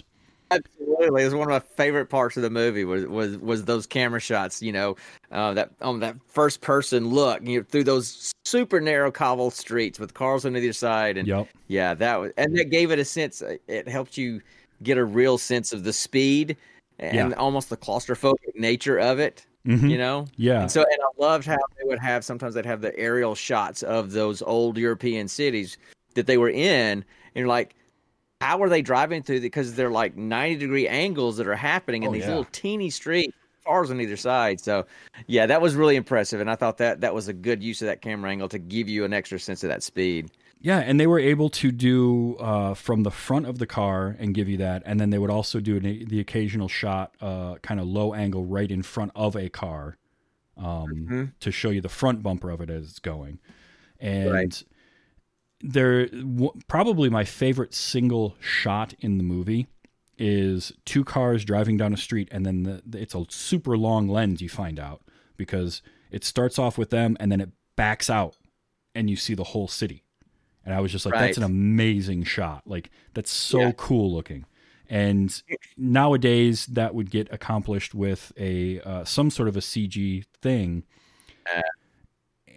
Absolutely, it was one of my favorite parts of the movie. Was was was those camera shots? You know, uh, that on that first person look, you know, through those super narrow cobble streets with cars on either side, and Yep. yeah, that was, and that gave it a sense. uh, It helped you get a real sense of the speed and Yeah. almost the claustrophobic nature of it. Mhm. You know, Yeah. And so, and I loved how they would have sometimes they'd have the aerial shots of those old European cities that they were in, and you're like, how are they driving through? Because they're like 90 degree angles that are happening in Oh, these yeah. little teeny streets, cars on either side. So, yeah, that was really impressive, and I thought that that was a good use of that camera angle to give you an extra sense of that speed. Yeah, and they were able to do uh, from the front of the car and give you that, and then they would also do an, the occasional shot, uh, kind of low angle, right in front of a car, um, to show you the front bumper of it as it's going. And Right. there, w- probably my favorite single shot in the movie is two cars driving down a street, and then the, the- it's a super long lens. You find out because it starts off with them, and then it backs out, and you see the whole city. And I was just like, that's an amazing shot. Like that's so Yeah. cool looking. And nowadays that would get accomplished with a uh, some sort of a CG thing.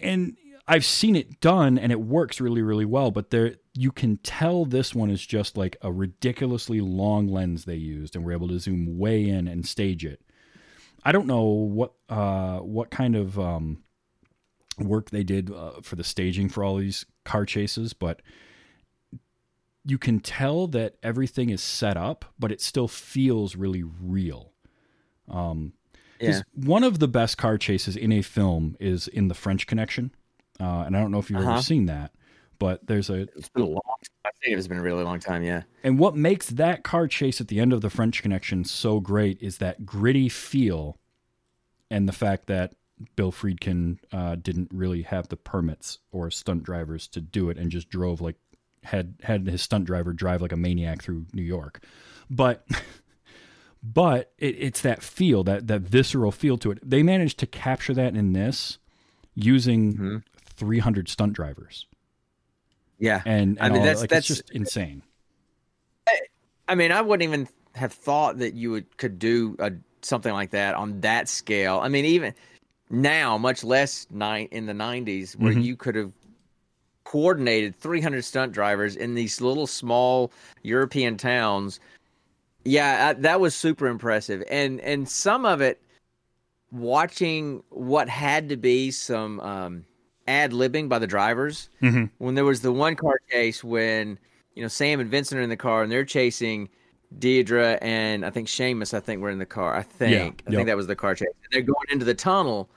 and I've seen it done and it works really really well, but there you can tell this one is just like a ridiculously long lens they used and were able to zoom way in and stage it. I don't know what uh what kind of um work they did uh, for the staging for all these car chases, but you can tell that everything is set up, but it still feels really real. Um, Yeah. one of the best car chases in a film is in the French Connection, uh, and I don't know if you've ever Uh-huh. seen that, but there's a It's been a long. I think it's been a really long time. Yeah. and what makes that car chase at the end of the French Connection so great is that gritty feel and the fact that Bill Friedkin uh, didn't really have the permits or stunt drivers to do it and just drove like had had his stunt driver drive like a maniac through New York. But <laughs> but it, it's that feel that that visceral feel to it. They managed to capture that in this using 300 stunt drivers. Yeah. And, and I mean, all- that's- like, that's- just insane. I mean, I wouldn't even have thought that you would could do a, something like that on that scale. I mean, even now, much less ni- in the '90s, where Mhm. you could have coordinated 300 stunt drivers in these little small European towns Yeah, I, that was super impressive, and and some of it, watching what had to be some um, ad libbing by the drivers. Mhm. When there was the one car chase when you know Sam and Vincent are in the car and they're chasing Deirdre and I think Seamus. I think were in the car. I think I yep. think that was the car chase. And they're going into the tunnel,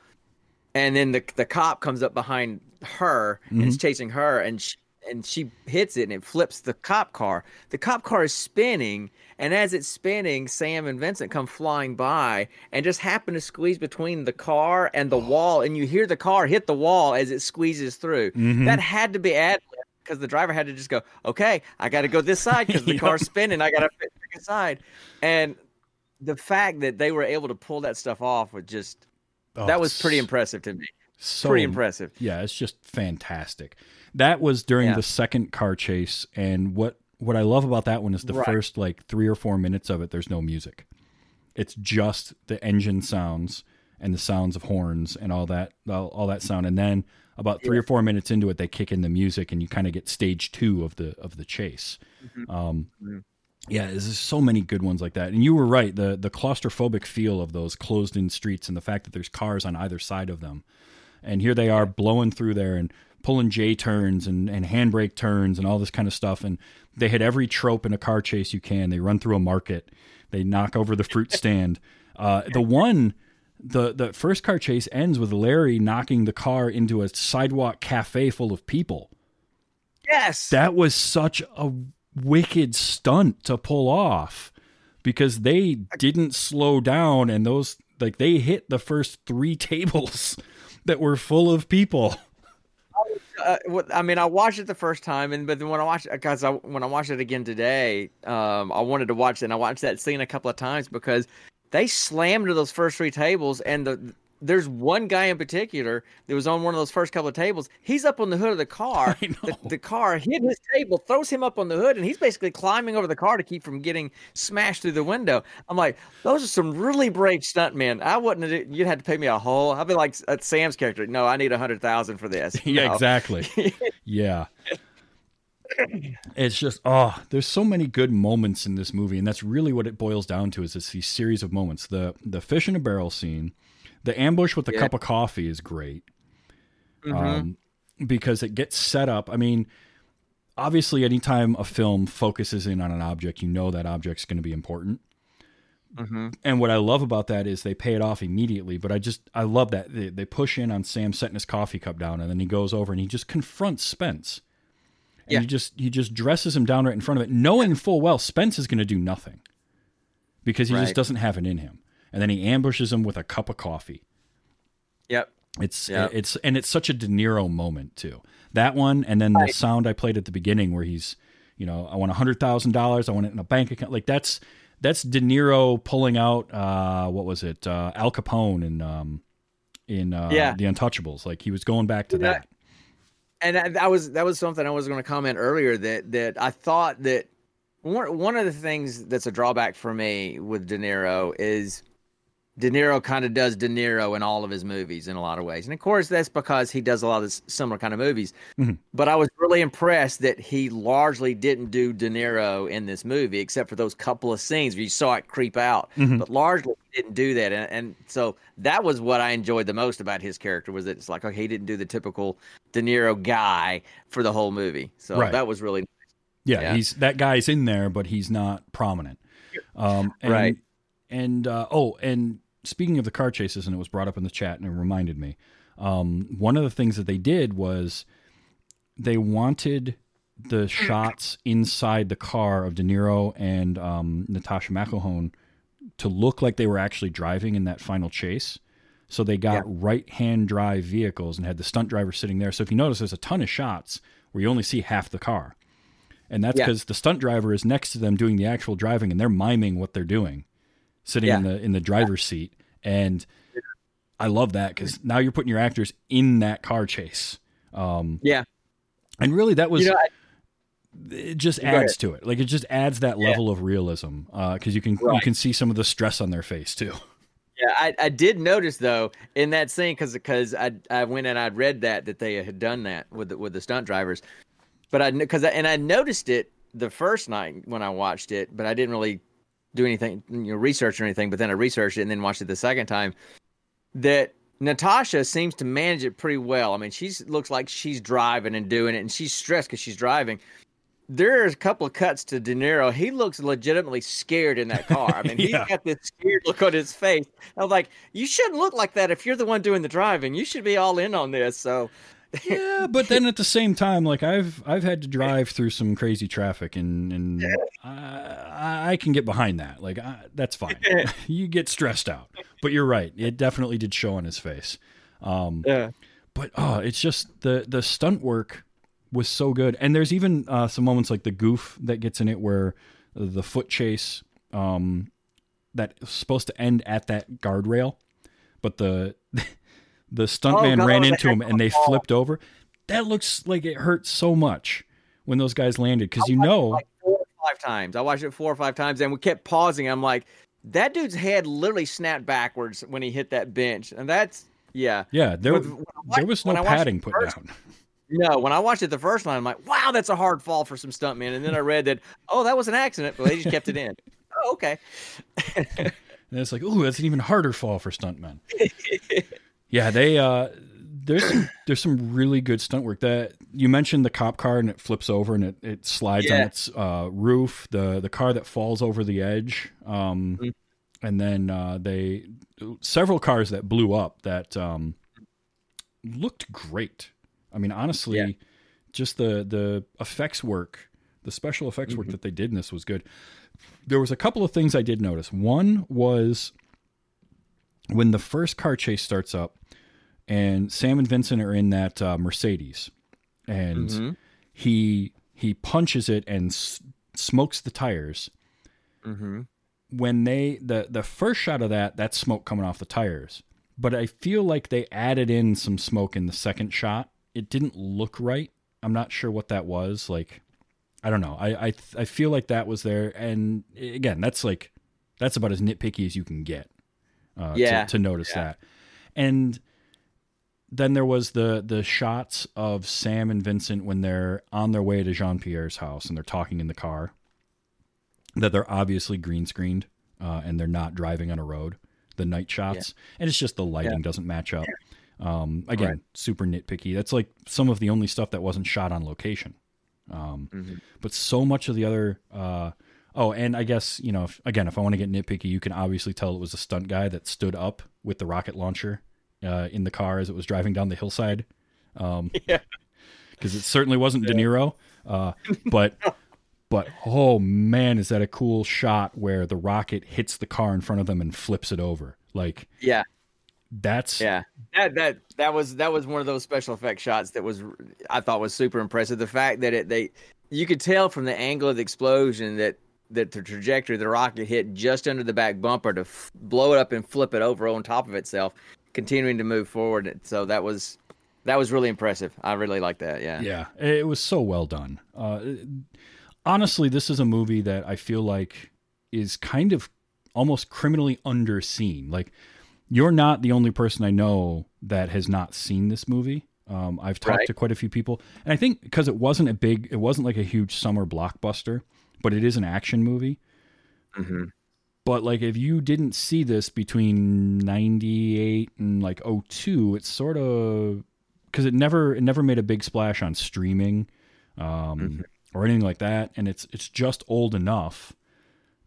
and then the the cop comes up behind her and is mm-hmm. chasing her and. She, and she hits it and it flips the cop car. The cop car is spinning, and as it's spinning, Sam and Vincent come flying by and just happen to squeeze between the car and the wall, and you hear the car hit the wall as it squeezes through. Mm-hmm. That had to be ad because the driver had to just go, "Okay, I got to go this side because <laughs> the Yep. car's spinning. I got to fit the side." And the fact that they were able to pull that stuff off was just Oh, that was pretty impressive to me. so Pretty impressive. Yeah, it's just fantastic. That was during Yeah. the second car chase, and what what I love about that one is the Right. first like three or four minutes of it. There's no music. It's just the engine sounds and the sounds of horns and all that all, all that sound, and then about three or four minutes into it, they kick in the music, and you kind of get stage two of the of the chase. Um, yeah, there's so many good ones like that. And you were right. The the claustrophobic feel of those closed in streets and the fact that there's cars on either side of them. And here they are blowing through there and pulling J turns and, and handbrake turns and all this kind of stuff. And they hit every trope in a car chase you can. They run through a market. They knock over the fruit stand. Uh, the one the the first car chase ends with Larry knocking the car into a sidewalk cafe full of people Yes. that was such a wicked stunt to pull off because they didn't slow down and those like they hit the first three <laughs> tables that were full of people. Uh, I mean, I watched it the first time, and but then when I watched, because I when I watched it again today, um, I wanted to watch it, and I watched that scene a couple of times because they slammed to those first three tables, and the there's one guy in particular that was on one of those first couple of tables. He's up on the hood of the car. <laughs> Know. The, the car hit his table, throws him up on the hood, and he's basically climbing over the car to keep from getting smashed through the window. I'm like, those are some really brave stuntmen. I wouldn't. have- You'd have to pay me a whole. I'd be like uh, Sam's character. No, I need a hundred thousand for this. <laughs> yeah No. exactly <laughs> yeah it's just oh there's so many good moments in this movie and that's really what it boils down to is it's these series of moments the the fish in a barrel scene the ambush with the Yeah. cup of coffee is great Mhm. um, because it gets set up. I mean, obviously, anytime a film focuses in on an object, you know that object's going to be important. Mhm. And what I love about that is they pay it off immediately. But I just I love that they, they push in on Sam setting his coffee cup down, and then he goes over and he just confronts Spence. And Yeah. he just he just dresses him down right in front of it, knowing full well Spence is going to do nothing because he just doesn't have it in him. And then he ambushes him with a cup of coffee. Yep. It's Yeah. it's and it's such a De Niro moment too. That one, and then the sound I played at the beginning where he's, you know, I want a hundred thousand dollars. I want it in a bank account. Like that's that's De Niro pulling out uh, what was it? Uh, Al Capone in um, in uh, Yeah. the Untouchables. Like he was going back to Yeah. that. and that, that was that was something I was going to comment earlier that that I thought that one one of the things that's a drawback for me with De Niro is De Niro kind of does De Niro in all of his movies in a lot of ways, and of course that's because he does a lot of similar kind of movies. Mhm. But I was really impressed that he largely didn't do De Niro in this movie, except for those couple of scenes where you saw it creep out. Mhm. But largely he didn't do that, and, and so that was what I enjoyed the most about his character was that it's like okay, he didn't do the typical De Niro guy for the whole movie. So Right. that was really Yeah, Yeah. he's that guy's in there, but he's not prominent. Um, and, Right. And uh, oh, and speaking of the car chases, and it was brought up in the chat, and it reminded me. Um, one of the things that they did was they wanted the shots inside the car of De Niro and um, Natasha McElhone to look like they were actually driving in that final chase. So they got right-hand drive vehicles and had the stunt driver sitting there. So if you notice, there's a ton of shots where you only see half the car and that's Yeah. because the stunt driver is next to them doing the actual driving and they're miming what they're doing sitting in the in the driver's seat. And i love that because now you're putting your actors in that car chase. Um yeah. and really that was You know, I, it just adds to it. Like it just adds that level of realism uh because you can you can see some of the stress on their face too. Yeah, I, I did notice though in that scene because because I I went and I'd read that that they had done that with the, with the stunt drivers, but I because and I noticed it the first night when I watched it, but I didn't really do anything, you know, research or anything, but then I researched it and then watched it the second time. That Natasha seems to manage it pretty well. I mean, she looks like she's driving and doing it, and she's stressed because she's driving. There are a couple of cuts to De Niro. He looks legitimately scared in that car. I <laughs> mean, Yeah. he's got this scared look on his face. I was like, you shouldn't look like that if you're the one doing the driving. You should be all in on this. So, yeah, but then at the same time, like I've I've had to drive through some crazy traffic, and and I, I can get behind that. Like I, that's fine. <laughs> <laughs> you get stressed out, but you're right. It definitely did show on his face. Um, yeah. but oh, it's just the the stunt work was so good, and there's even uh, some moments like the goof that gets in it where the foot chase um, that's supposed to end at that guardrail, but the <laughs> the stuntman oh, God, ran into him and they fall. flipped over. That looks like it hurt so much when those guys landed because you know, like four or five times. I watched it four or five times, and we kept pausing. I'm like, that dude's head literally snapped backwards when he hit that bench, and that's yeah. yeah, there When- when I there was no padding put first- down. No, when I watched it the first time, I'm like, wow, that's a hard fall for some stuntman. And then I read that, oh, that was an accident, but they just kept it in. <laughs> Oh, okay. And it's like, ooh, that's an even harder fall for stuntmen. <laughs> yeah, they uh there's some, there's some really good stunt work. That you mentioned the cop car and it flips over and it, it slides on its uh, roof. The the car that falls over the edge. Um, Mhm. and then uh, they several cars that blew up that um looked great. I mean, honestly, Yeah. just the the effects work, the special effects Mm-hmm. work that they did in this was good. There was a couple of things I did notice. One was when the first car chase starts up, and Sam and Vincent are in that uh, Mercedes, and Mhm. he he punches it and s- smokes the tires. Mm-hmm. When they the the first shot of that, that's smoke coming off the tires. But I feel like they added in some smoke in the second shot. It didn't look right. I'm not sure what that was. Like, I don't know. I I I feel like that was there. And again, that's like that's about as nitpicky as you can get. Uh, Yeah. To, to notice Yeah. that, and then there was the the shots of Sam and Vincent when they're on their way to Jean Pierre's house and they're talking in the car. That they're obviously green screened uh, and they're not driving on a road. The night shots and it's just the lighting doesn't match up. Um, again, Right. super nitpicky. That's like some of the only stuff that wasn't shot on location. Um, But so much of the other. Uh, oh, and I guess you know, if, again, if I want to get nitpicky, you can obviously tell it was a stunt guy that stood up with the rocket launcher uh, in the car as it was driving down the hillside. Um, <laughs> Yeah. because it certainly wasn't De Niro. Uh, <laughs> but but oh man, is that a cool shot where the rocket hits the car in front of them and flips it over? Like Yeah. that's Yeah, that that that was that was one of those special effect shots that was I thought was super impressive. The fact that it they you could tell from the angle of the explosion that that the trajectory the rocket hit just under the back bumper to f- blow it up and flip it over on top of itself, continuing to move forward. So that was that was really impressive. I really like that. Yeah. Yeah, it was so well done. Uh, honestly, this is a movie that I feel like is kind of almost criminally underseen. Like, you're not the only person I know that has not seen this movie. Um, I've talked Right. to quite a few people, and I think because it wasn't a big, it wasn't like a huge summer blockbuster, but it is an action movie. hmm But like, if you didn't see this between '98 and like '02, it's sort of because it never it never made a big splash on streaming um, or anything like that, and it's it's just old enough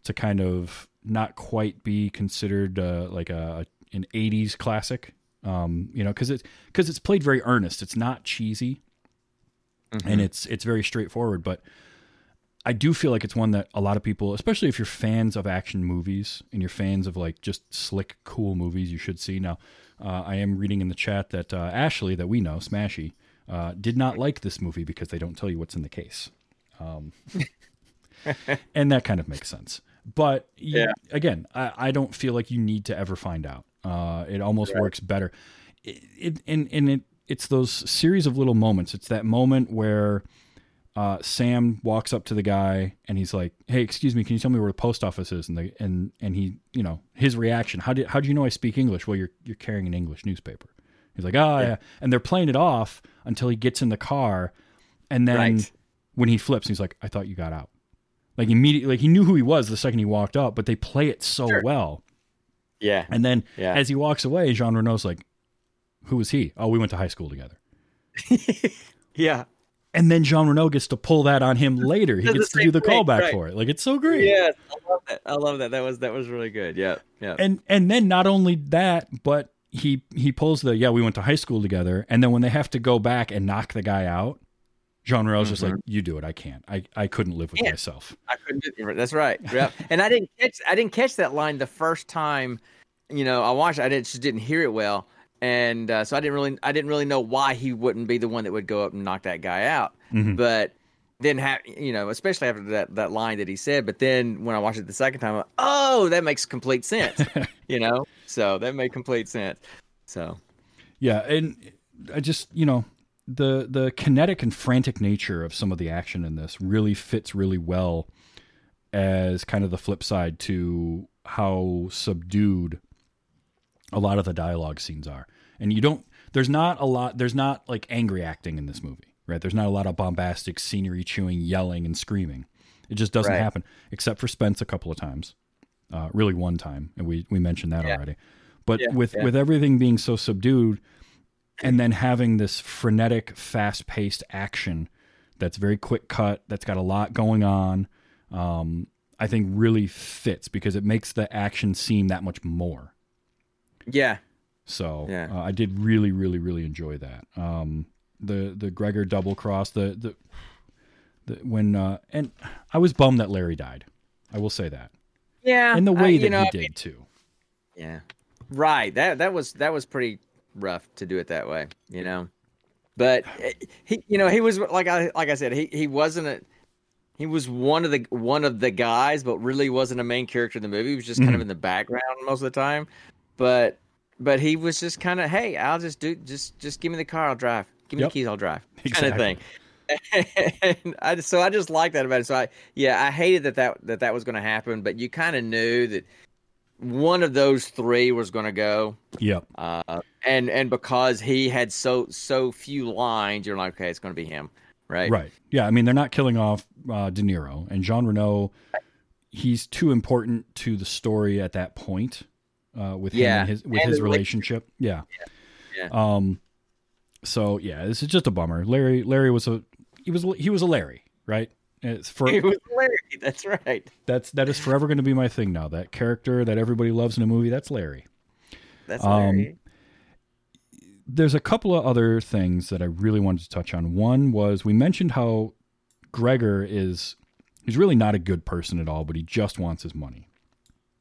to kind of not quite be considered uh, like a an '80s classic. Um, you know, because it's because it's played very earnest. It's not cheesy, and it's it's very straightforward. But I do feel like it's one that a lot of people, especially if you're fans of action movies and you're fans of like just slick, cool movies, you should see. Now, uh, I am reading in the chat that uh, Ashley, that we know, Smashy, uh, did not like this movie because they don't tell you what's in the case. Um, <laughs> and that kind of makes sense. But you- Yeah. again, I, I don't feel like you need to ever find out. Uh, it almost works better. It, it and and it it's those series of little moments. It's that moment where uh, Sam walks up to the guy and he's like, "Hey, excuse me, can you tell me where the post office is?" And the and and he, you know, his reaction. How did how do you know I speak English? Well, you're you're carrying an English newspaper. He's like, "Oh yeah," and they're playing it off until he gets in the car, and then Right. when he flips, he's like, "I thought you got out." Like immediately, like he knew who he was the second he walked up, but they play it so Sure. well. Yeah. And then Yeah. as he walks away, Jean Reno's like, "Who was he? Oh, we went to high school together." <laughs> Yeah. And then Jean Reno gets to pull that on him later. He gets to do the callback right. for it. Like it's so great. Yeah. I love that. I love that. That was that was really good. Yeah. Yeah. And and then not only that, but he he pulls the yeah we went to high school together. And then when they have to go back and knock the guy out, Jean Reno's just like, "You do it. I can't. I I couldn't live with Mm-hmm. Yeah. myself." I couldn't. That's right. Yeah. <laughs> and I didn't catch. I didn't catch that line the first time. You know, I watched. I didn't just didn't hear it well, and uh, so I didn't really. I didn't really know why he wouldn't be the one that would go up and knock that guy out. Mhm. But then have you know, especially after that that line that he said. But then when I watched it the second time, I'm like, oh, that makes complete sense. <laughs> you know, so that made complete sense. So Yeah, and I just you know the the kinetic and frantic nature of some of the action in this really fits really well as kind of the flip side to how subdued a lot of the dialogue scenes are. And you don't there's not a lot there's not like angry acting in this movie, right? There's not a lot of bombastic scenery chewing, yelling and screaming. It just doesn't Right. happen except for Spence a couple of times. Uh, really one time and we we mentioned that Yeah. already. But Yeah, with yeah. with everything being so subdued and then having this frenetic fast-paced action that's very quick cut that's got a lot going on um, i think really fits because it makes the action seem that much more yeah, so Yeah. uh, i did really really really enjoy that um, the the gregor double cross the the, the when uh, and i was bummed that larry died i will say that yeah, and the way you that know, he I mean, did too Yeah. Right. That that was that was pretty rough to do it that way, you know. But eh, he you know, he was like I like I said, he he wasn't a he was one of the one of the guys, but really wasn't a main character in the movie. He was just kind of in the background most of the time. But but he was just kind of, hey, I'll just do just just give me the car, I'll drive. Give me Yep. the keys, I'll drive. <laughs> Kind of thing. <laughs> and I just, so I just like that about it. So I yeah, I hated that that that, that was going to happen, but you kind of knew that one of those three was going to go yep uh, and and because he had so so few lines you're like okay it's going to be him right Right. Yeah. I mean, they're not killing off uh, De Niro and Jean Reno. He's too important to the story at that point uh, with him and his with And his relationship. Yeah. Yeah. Um. So yeah, this is just a bummer. Larry. Larry was a he was he was a Larry, right? It's for it was Larry that's right that's that is forever going to be my thing now. That character that everybody loves in a movie. That's Larry. that's Um, Larry there's a couple of other things that I really wanted to touch on. One was we mentioned how Gregor is he's really not a good person at all, but he just wants his money.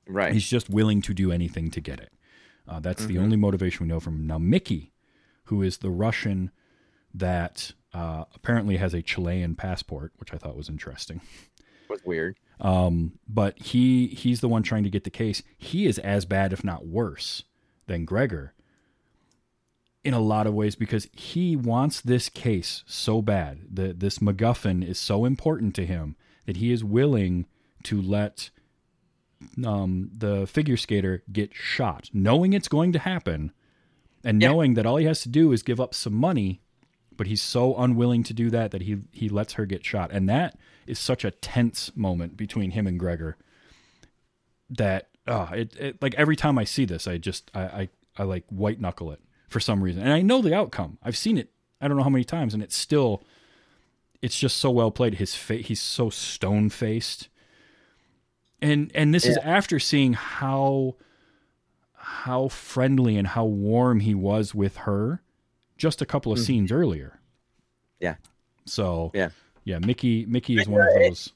Right He's just willing to do anything to get it. Uh, that's the Mm-hmm. only motivation we know from him. Now, Mickey, who is the Russian that uh, apparently has a Chilean passport, which I thought was interesting. was weird Um, but he he's the one trying to get the case. He is as bad, if not worse, than Gregor in a lot of ways because he wants this case so bad. That this MacGuffin is so important to him that he is willing to let um, the figure skater get shot, knowing it's going to happen, and Yeah. knowing that all he has to do is give up some money. But he's so unwilling to do that that he he lets her get shot, and that is such a tense moment between him and Gregor. That uh, it, it like every time I see this, I just I, I I like white knuckle it for some reason, and I know the outcome. I've seen it. I don't know how many times, and it's still, it's just so well played. His face, he's so stone faced, and and this is after seeing how how friendly and how warm he was with her just a couple of scenes earlier. Yeah. So Yeah. yeah. Mickey Mickey is one of those.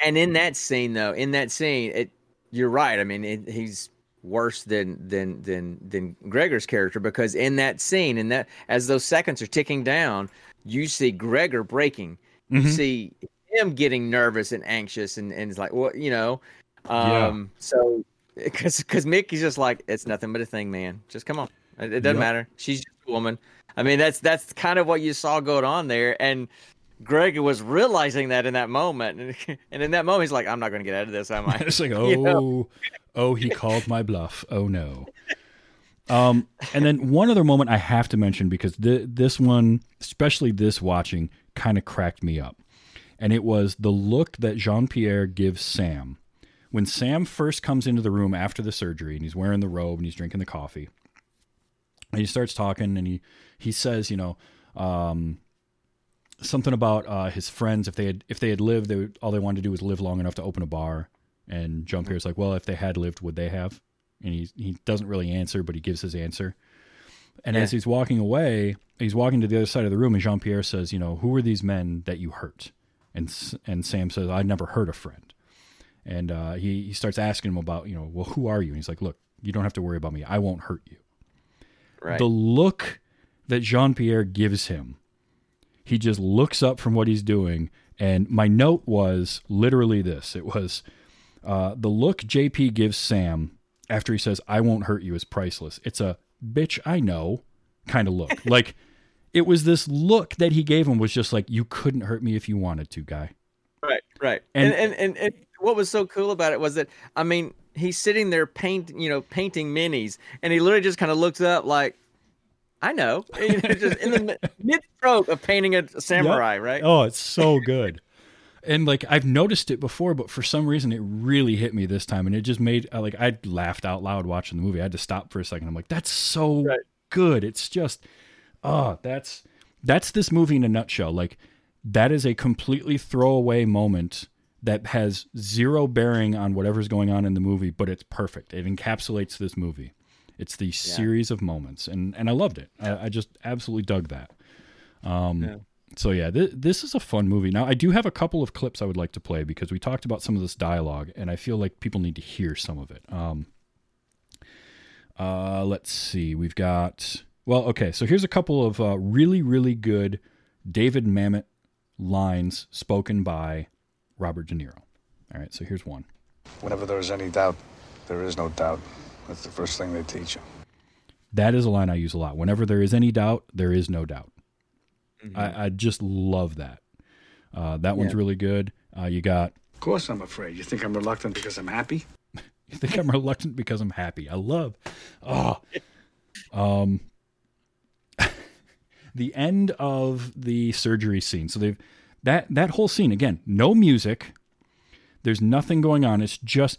and in that scene though in that scene it you're right i mean it, he's worse than than than than gregor's character because in that scene and that as those seconds are ticking down you see gregor breaking you Mhm. see him getting nervous and anxious and and it's like what you know Yeah. um so <laughs> because because mickey's just like it's nothing but a thing man just come on it, it doesn't Yep. matter she's just a woman i mean that's that's kind of what you saw going on there and Greg was realizing that in that moment, and, <laughs> and in that moment, he's like, "I'm not going to get out of this, am I?" <laughs> it's like, oh, You know? oh, he called my bluff. Oh no. Um, and then one other moment I have to mention because th- this one, especially this watching, kind of cracked me up. And it was the look that Jean Pierre gives Sam when Sam first comes into the room after the surgery, and he's wearing the robe and he's drinking the coffee. And he starts talking, and he he says, you know. Um, something about uh, his friends if they had if they had lived they would, all they wanted to do was live long enough to open a bar and Jean Pierre's like well if they had lived would they have and he he doesn't really answer but he gives his answer and as he's walking away he's walking to the other side of the room and Jean Pierre says you know who are these men that you hurt and and Sam says I never hurt a friend and uh, he he starts asking him about you know well who are you and he's like look you don't have to worry about me I won't hurt you Right. the look that Jean Pierre gives him, he just looks up from what he's doing. And my note was literally this it was uh, the look JP gives Sam after he says, I won't hurt you is priceless. It's a bitch, I know kind of look. <laughs> like it was this look that he gave him was just like, you couldn't hurt me if you wanted to, guy. Right, right. And- And, and and and what was so cool about it was that I mean, he's sitting there paint, you know, painting minis, and he literally just kind of looks up like, I know, <laughs> You know, just in the mid stroke of painting a samurai, right? Oh, it's so good. <laughs> and like I've noticed it before, but for some reason it really hit me this time, and it just made like I laughed out loud watching the movie. I had to stop for a second. I'm like, that's so Right. good. It's just, oh, that's that's this movie in a nutshell. Like that is a completely throwaway moment that has zero bearing on whatever's going on in the movie, but it's perfect. It encapsulates this movie. It's the series of moments, and and I loved it. I, I just absolutely dug that. Um, So yeah, th- this is a fun movie. Now I do have a couple of clips I would like to play because we talked about some of this dialogue, and I feel like people need to hear some of it. Um, uh, let's see, we've got well, okay. So here's a couple of uh, really really good David Mamet lines spoken by Robert De Niro. All right, so here's one. Whenever there is any doubt, there is no doubt. That's the first thing they teach you. That is a line I use a lot. Whenever there is any doubt, there is no doubt. I, I just love that. Uh, that one's really good. Uh, you got Of course I'm afraid. You think I'm reluctant because I'm happy? <laughs> You think I'm reluctant because I'm happy. I love. Oh. Um the end of the surgery scene. So they've that that whole scene again, no music. There's nothing going on. It's just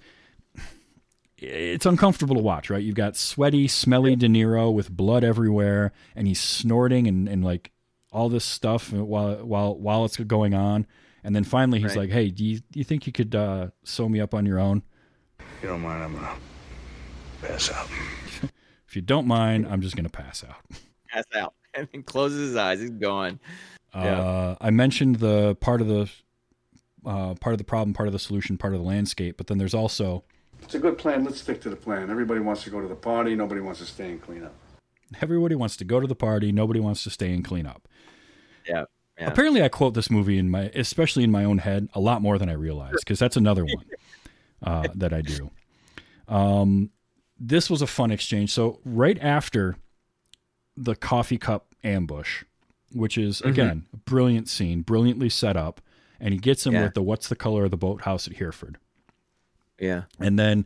it's uncomfortable to watch, right? You've got sweaty, smelly De Niro with blood everywhere, and he's snorting and, and like all this stuff while while while it's going on. And then finally he's Right. like, Hey, do you do you think you could uh, sew me up on your own? You don't mind, I'm gonna pass out. <laughs> If you don't mind, I'm just going to pass out. Pass out <laughs> and then closes his eyes. He's gone. Uh, I mentioned the part of the uh, part of the problem, part of the solution, part of the landscape, but then there's also It's a good plan. Let's stick to the plan. Everybody wants to go to the party. Nobody wants to stay and clean up. everybody wants to go to the party, nobody wants to stay and clean up. Yeah. Yeah. Apparently, I quote this movie in my, especially in my own head, a lot more than I realize because that's another one <laughs> uh, that I do. Um, this was a fun exchange. So right after the coffee cup ambush, which is mm-hmm. again a brilliant scene, brilliantly set up, and he gets him Yeah. with the "What's the color of the boathouse at Hereford?" Yeah. And then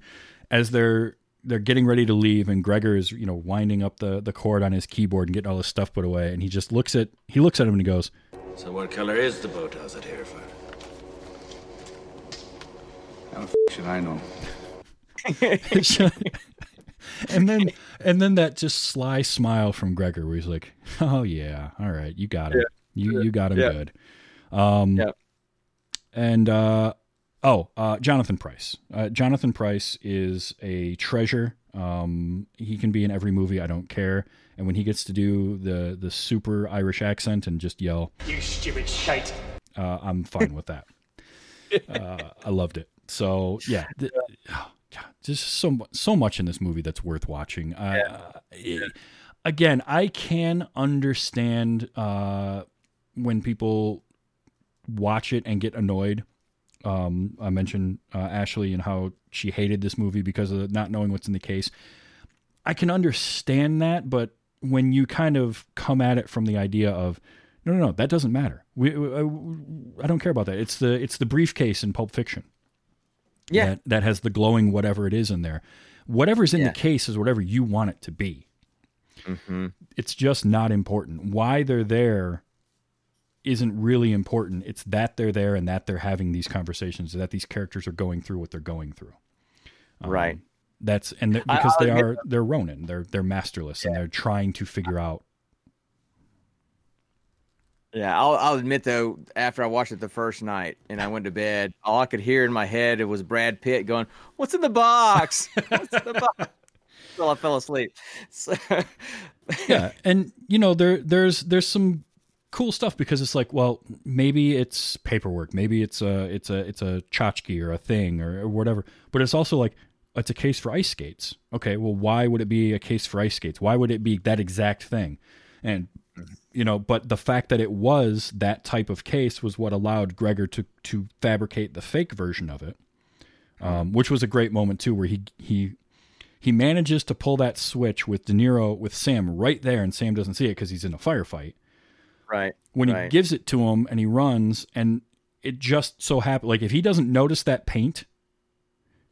as they're they're getting ready to leave and Gregor is, you know, winding up the, the cord on his keyboard and getting all his stuff put away and he just looks at he looks at him and he goes, So what color is the boathouse at Hereford? How the f- should I know? <laughs> <laughs> <laughs> and then and then that just sly smile from Gregor where he's like, "Oh yeah, all right, you got him. You you got him Yeah. good." Um Yeah. and uh oh, uh Jonathan Pryce. Uh Jonathan Pryce is a treasure. Um he can be in every movie, I don't care. And when he gets to do the the super Irish accent and just yell, You stupid shite. uh, I'm fine with that. <laughs> Uh, I loved it. So yeah, th- oh, <sighs> God, just so so much in this movie that's worth watching. Uh, it- again, I can understand uh, when people watch it and get annoyed. Um, I mentioned uh, Ashley and how she hated this movie because of not knowing what's in the case. I can understand that, but when you kind of come at it from the idea of no, no, no, that doesn't matter. We, we- I, I don't care about that. It's the it's the briefcase in Pulp Fiction Yeah. that, that has the glowing whatever it is in there. Whatever's in Yeah. the case is whatever you want it to be. Mm-hmm. It's just not important. Why they're there isn't really important. It's that they're there and that they're having these conversations, that these characters are going through what they're going through. Um, Right. That's and because I'll they are they're Ronin. They're they're masterless and they're trying to figure out. Yeah, I'll, I'll admit though, after I watched it the first night and I went to bed, all I could hear in my head was Brad Pitt going, "What's in the box? What's in the box?" Until <laughs> I fell asleep. So, <laughs> yeah, and you know there there's there's some cool stuff because it's like, well, maybe it's paperwork, maybe it's a it's a it's a tchotchke or a thing or, or whatever, but it's also like it's a case for ice skates. Okay, well, why would it be a case for ice skates? Why would it be that exact thing? And you know, but the fact that it was that type of case was what allowed Gregor to to fabricate the fake version of it, um, which was a great moment too, where he he he manages to pull that switch with De Niro with Sam right there, and Sam doesn't see it because he's in a firefight. right. When he right. gives it to him and he runs, and it just so happens, like if he doesn't notice that paint,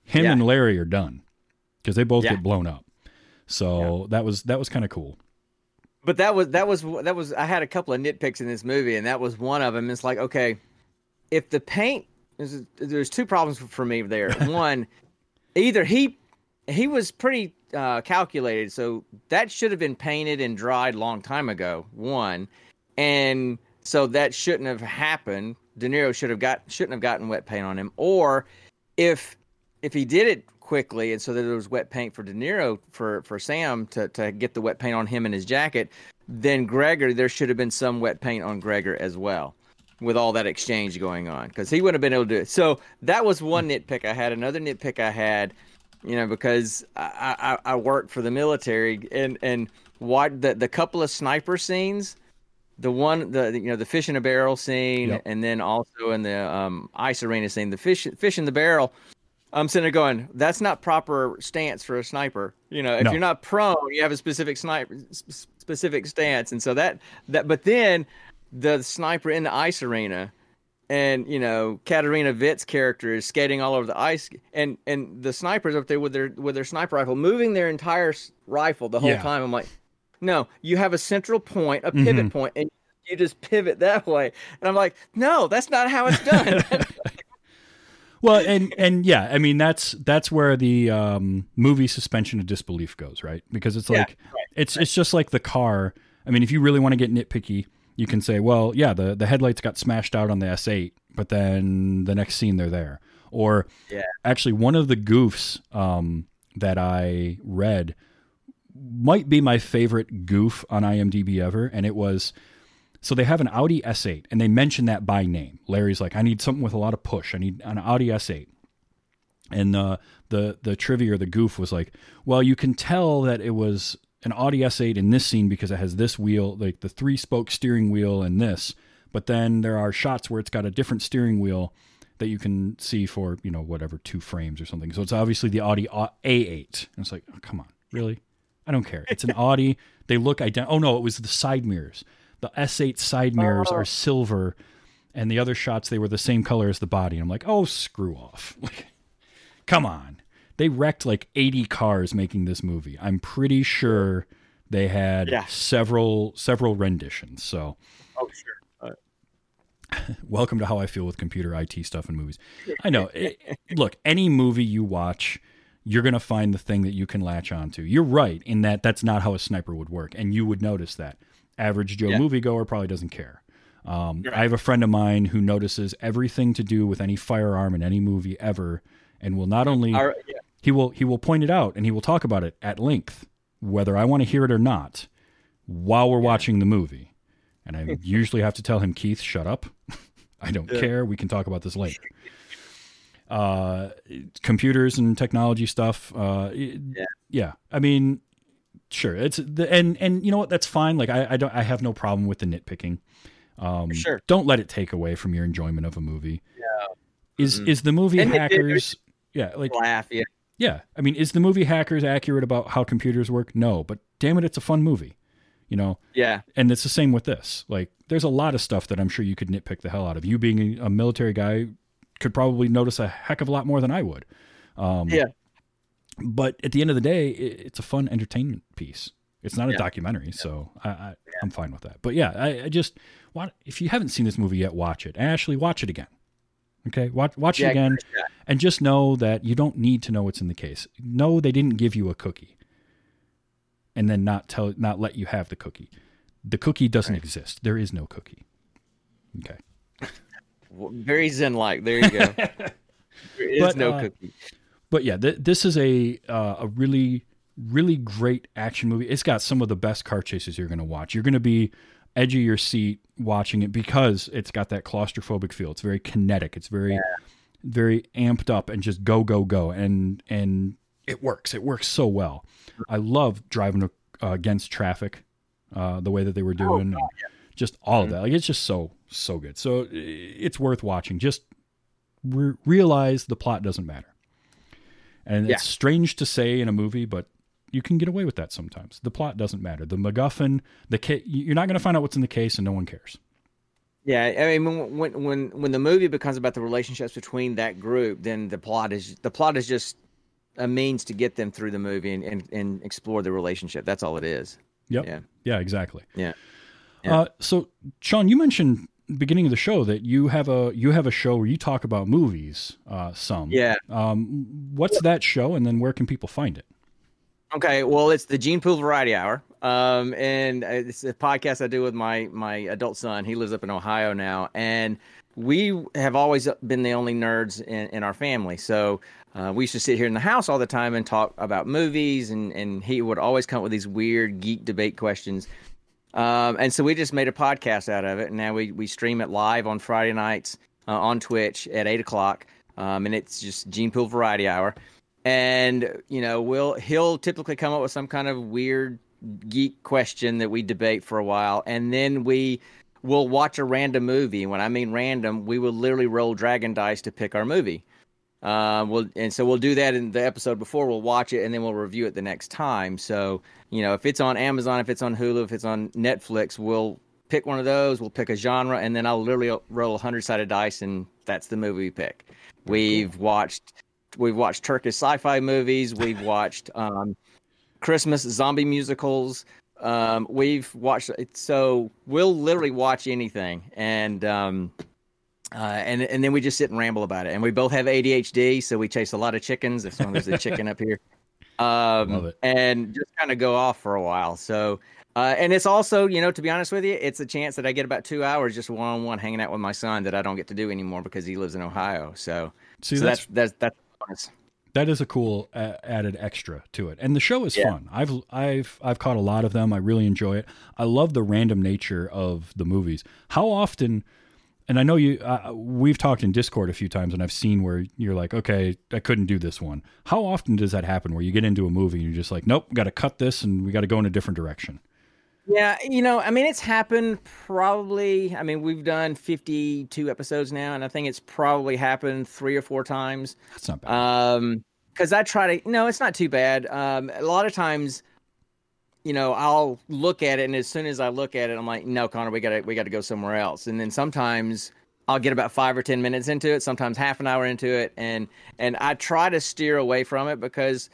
him Yeah. and Larry are done because they both Yeah. get blown up. So that was that was kind of cool. But that was that was that was I had a couple of nitpicks in this movie, and that was one of them. It's like okay, if the paint there's, there's two problems for me there. <laughs> One, either he he was pretty uh, calculated, so that should have been painted and dried long time ago. One, and so that shouldn't have happened. De Niro should have got shouldn't have gotten wet paint on him. Or if if he did it quickly and so that there was wet paint for De Niro for for Sam to to get the wet paint on him and his jacket, then Gregor there should have been some wet paint on Gregor as well. With all that exchange going on, because he wouldn't have been able to do it. So that was one nitpick I had. Another nitpick I had, you know, because I, I, I worked for the military and and what the the couple of sniper scenes, the one the you know the fish in a barrel scene, Yep. and then also in the um, ice arena scene, the fish fish in the barrel. I'm sitting there going, that's not proper stance for a sniper. You know, if No. you're not prone, you have a specific sniper specific stance, and so that that. But then the sniper in the ice arena, and you know, Katarina Witt's character is skating all over the ice, and and the snipers up there with their with their sniper rifle, moving their entire rifle the whole Yeah. time. I'm like, no, you have a central point, a pivot mm-hmm. point, and you just pivot that way. And I'm like, no, that's not how it's done. <laughs> Well, and and yeah, I mean that's that's where the um, movie suspension of disbelief goes, right? Because it's Yeah, like it's it's just like the car. I mean, if you really want to get nitpicky, you can say, well, yeah, the the headlights got smashed out on the S8, but then the next scene they're there. Or Yeah. actually, one of the goofs um, that I read might be my favorite goof on IMDb ever, and it was so they have an Audi S8 and they mention that by name. Larry's like, I need something with a lot of push. I need an Audi S8. And uh, the the trivia or the goof was like, well, you can tell that it was an Audi S8 in this scene because it has this wheel, like the three spoke steering wheel and this. But then there are shots where it's got a different steering wheel that you can see for you know whatever two frames or something. So it's obviously the Audi A- A8. And it's like, oh, come on, really? I don't care. It's an <laughs> Audi. They look identical. Oh no, it was the side mirrors. The S8 side mirrors are oh. silver, and the other shots they were the same color as the body. I'm like, oh, screw off. <laughs> Like, come on. They wrecked like 80 cars making this movie. I'm pretty sure they had Yeah. several several renditions. So oh, sure. <laughs> welcome to how I feel with computer IT stuff and movies. I know. It, <laughs> look, any movie you watch, you're going to find the thing that you can latch onto. You're right in that that's not how a sniper would work, and you would notice that. Average Joe Yeah. moviegoer probably doesn't care. Um, I have a friend of mine who notices everything to do with any firearm in any movie ever, and will not only right, yeah. he will he will point it out and he will talk about it at length, whether I want to hear it or not, while we're watching the movie. And I <laughs> usually have to tell him, Keith, shut up. <laughs> I don't care. We can talk about this later. Uh, computers and technology stuff. Uh, yeah. yeah. I mean, sure. It's the and and you know what? That's fine. Like I, I don't I have no problem with the nitpicking. Um, Sure. Don't let it take away from your enjoyment of a movie. Yeah is is the movie And it hackers? Yeah, like Laugh, yeah. yeah, I mean, is the movie Hackers accurate about how computers work? No, but damn it, it's a fun movie, you know. Yeah. And it's the same with this. Like, there's a lot of stuff that I'm sure you could nitpick the hell out of. You being a military guy could probably notice a heck of a lot more than I would. Um, Yeah. But at the end of the day, i- it's a fun entertainment piece. It's not a documentary, so I, I I'm fine with that. But yeah, I, I just want if you haven't seen this movie yet, watch it. Ashley, watch it again. Okay, watch watch Yeah, it again, give it a shot. and just know that you don't need to know what's in the case. Know they didn't give you a cookie, and then not tell not let you have the cookie. The cookie doesn't exist. There is no cookie. Okay. <laughs> Very zen like. There you go. <laughs> there is But, no uh, cookie. But yeah, th- this is a uh, a really really great action movie. It's got some of the best car chases you're going to watch. You're going to be edge of your seat watching it because it's got that claustrophobic feel. It's very kinetic. It's very very amped up and just go go go and and it works. It works so well. I love driving uh, against traffic, uh, the way that they were doing, and just all of that. Like it's just so so good. So it's worth watching. Just re- realize the plot doesn't matter. And Yeah. it's strange to say in a movie, but you can get away with that sometimes. The plot doesn't matter. The MacGuffin, the ca- you're not going to find out what's in the case, and no one cares. Yeah, I mean, when when when the movie becomes about the relationships between that group, then the plot is the plot is just a means to get them through the movie and and, and explore the relationship. That's all it is. Yep. Yeah. Yeah. Exactly. Yeah. Yeah. Uh, so, Sean, you mentioned beginning of the show that you have a you have a show where you talk about movies. Uh, some. Yeah. Um, what's that show, and then where can people find it? Okay, well, it's the Gene Pool Variety Hour, um, and uh, it's a podcast I do with my my adult son. He lives up in Ohio now, and we have always been the only nerds in, in our family. So uh, we used to sit here in the house all the time and talk about movies, and and he would always come up with these weird geek debate questions. Um, and so we just made a podcast out of it, and now we we stream it live on Friday nights uh, on Twitch at eight o'clock, um, and it's just Gene Pool Variety Hour. And you know we'll he'll typically come up with some kind of weird geek question that we debate for a while. And then we will watch a random movie. And when i mean random we will literally roll dragon dice to pick our movie. Uh, we'll, and so we'll do that in the episode before. We'll watch it and then we'll review it the next time. So you know if it's on amazon if it's on hulu if it's on netflix we'll pick one of those we'll pick a genre and then i'll literally roll a hundred sided dice and that's the movie we pick we've watched we've watched Turkish sci-fi movies. We've <laughs> watched um, Christmas zombie musicals. Um, we've watched so we'll literally watch anything, and um, uh, and and then we just sit and ramble about it. And we both have ADHD, so we chase a lot of chickens. If someone there's a chicken up here, <laughs> um, and just kind of go off for a while. So. Uh, and it's also, you know, to be honest with you, it's a chance that I get about two hours just one on one hanging out with my son that I don't get to do anymore because he lives in Ohio. So, See, so that's that's that's that's that is a cool uh, added extra to it and the show is Yeah. fun i've i've i've caught a lot of them i really enjoy it i love the random nature of the movies how often and i know you uh, we've talked in discord a few times and i've seen where you're like okay i couldn't do this one how often does that happen where you get into a movie and you're just like nope got to cut this and we got to go in a different direction Yeah, you know, I mean, it's happened probably. I mean, we've done 52 episodes now, and I think it's probably happened three or four times. that's not bad Um, because I try to, no, it's not too bad. Um, a lot of times, you know, I'll look at it, and as soon as I look at it, I'm like, no, Connor, we gotta, we gotta go somewhere else. And then sometimes I'll get about five or ten minutes into it, sometimes half an hour into it, and and I try to steer away from it because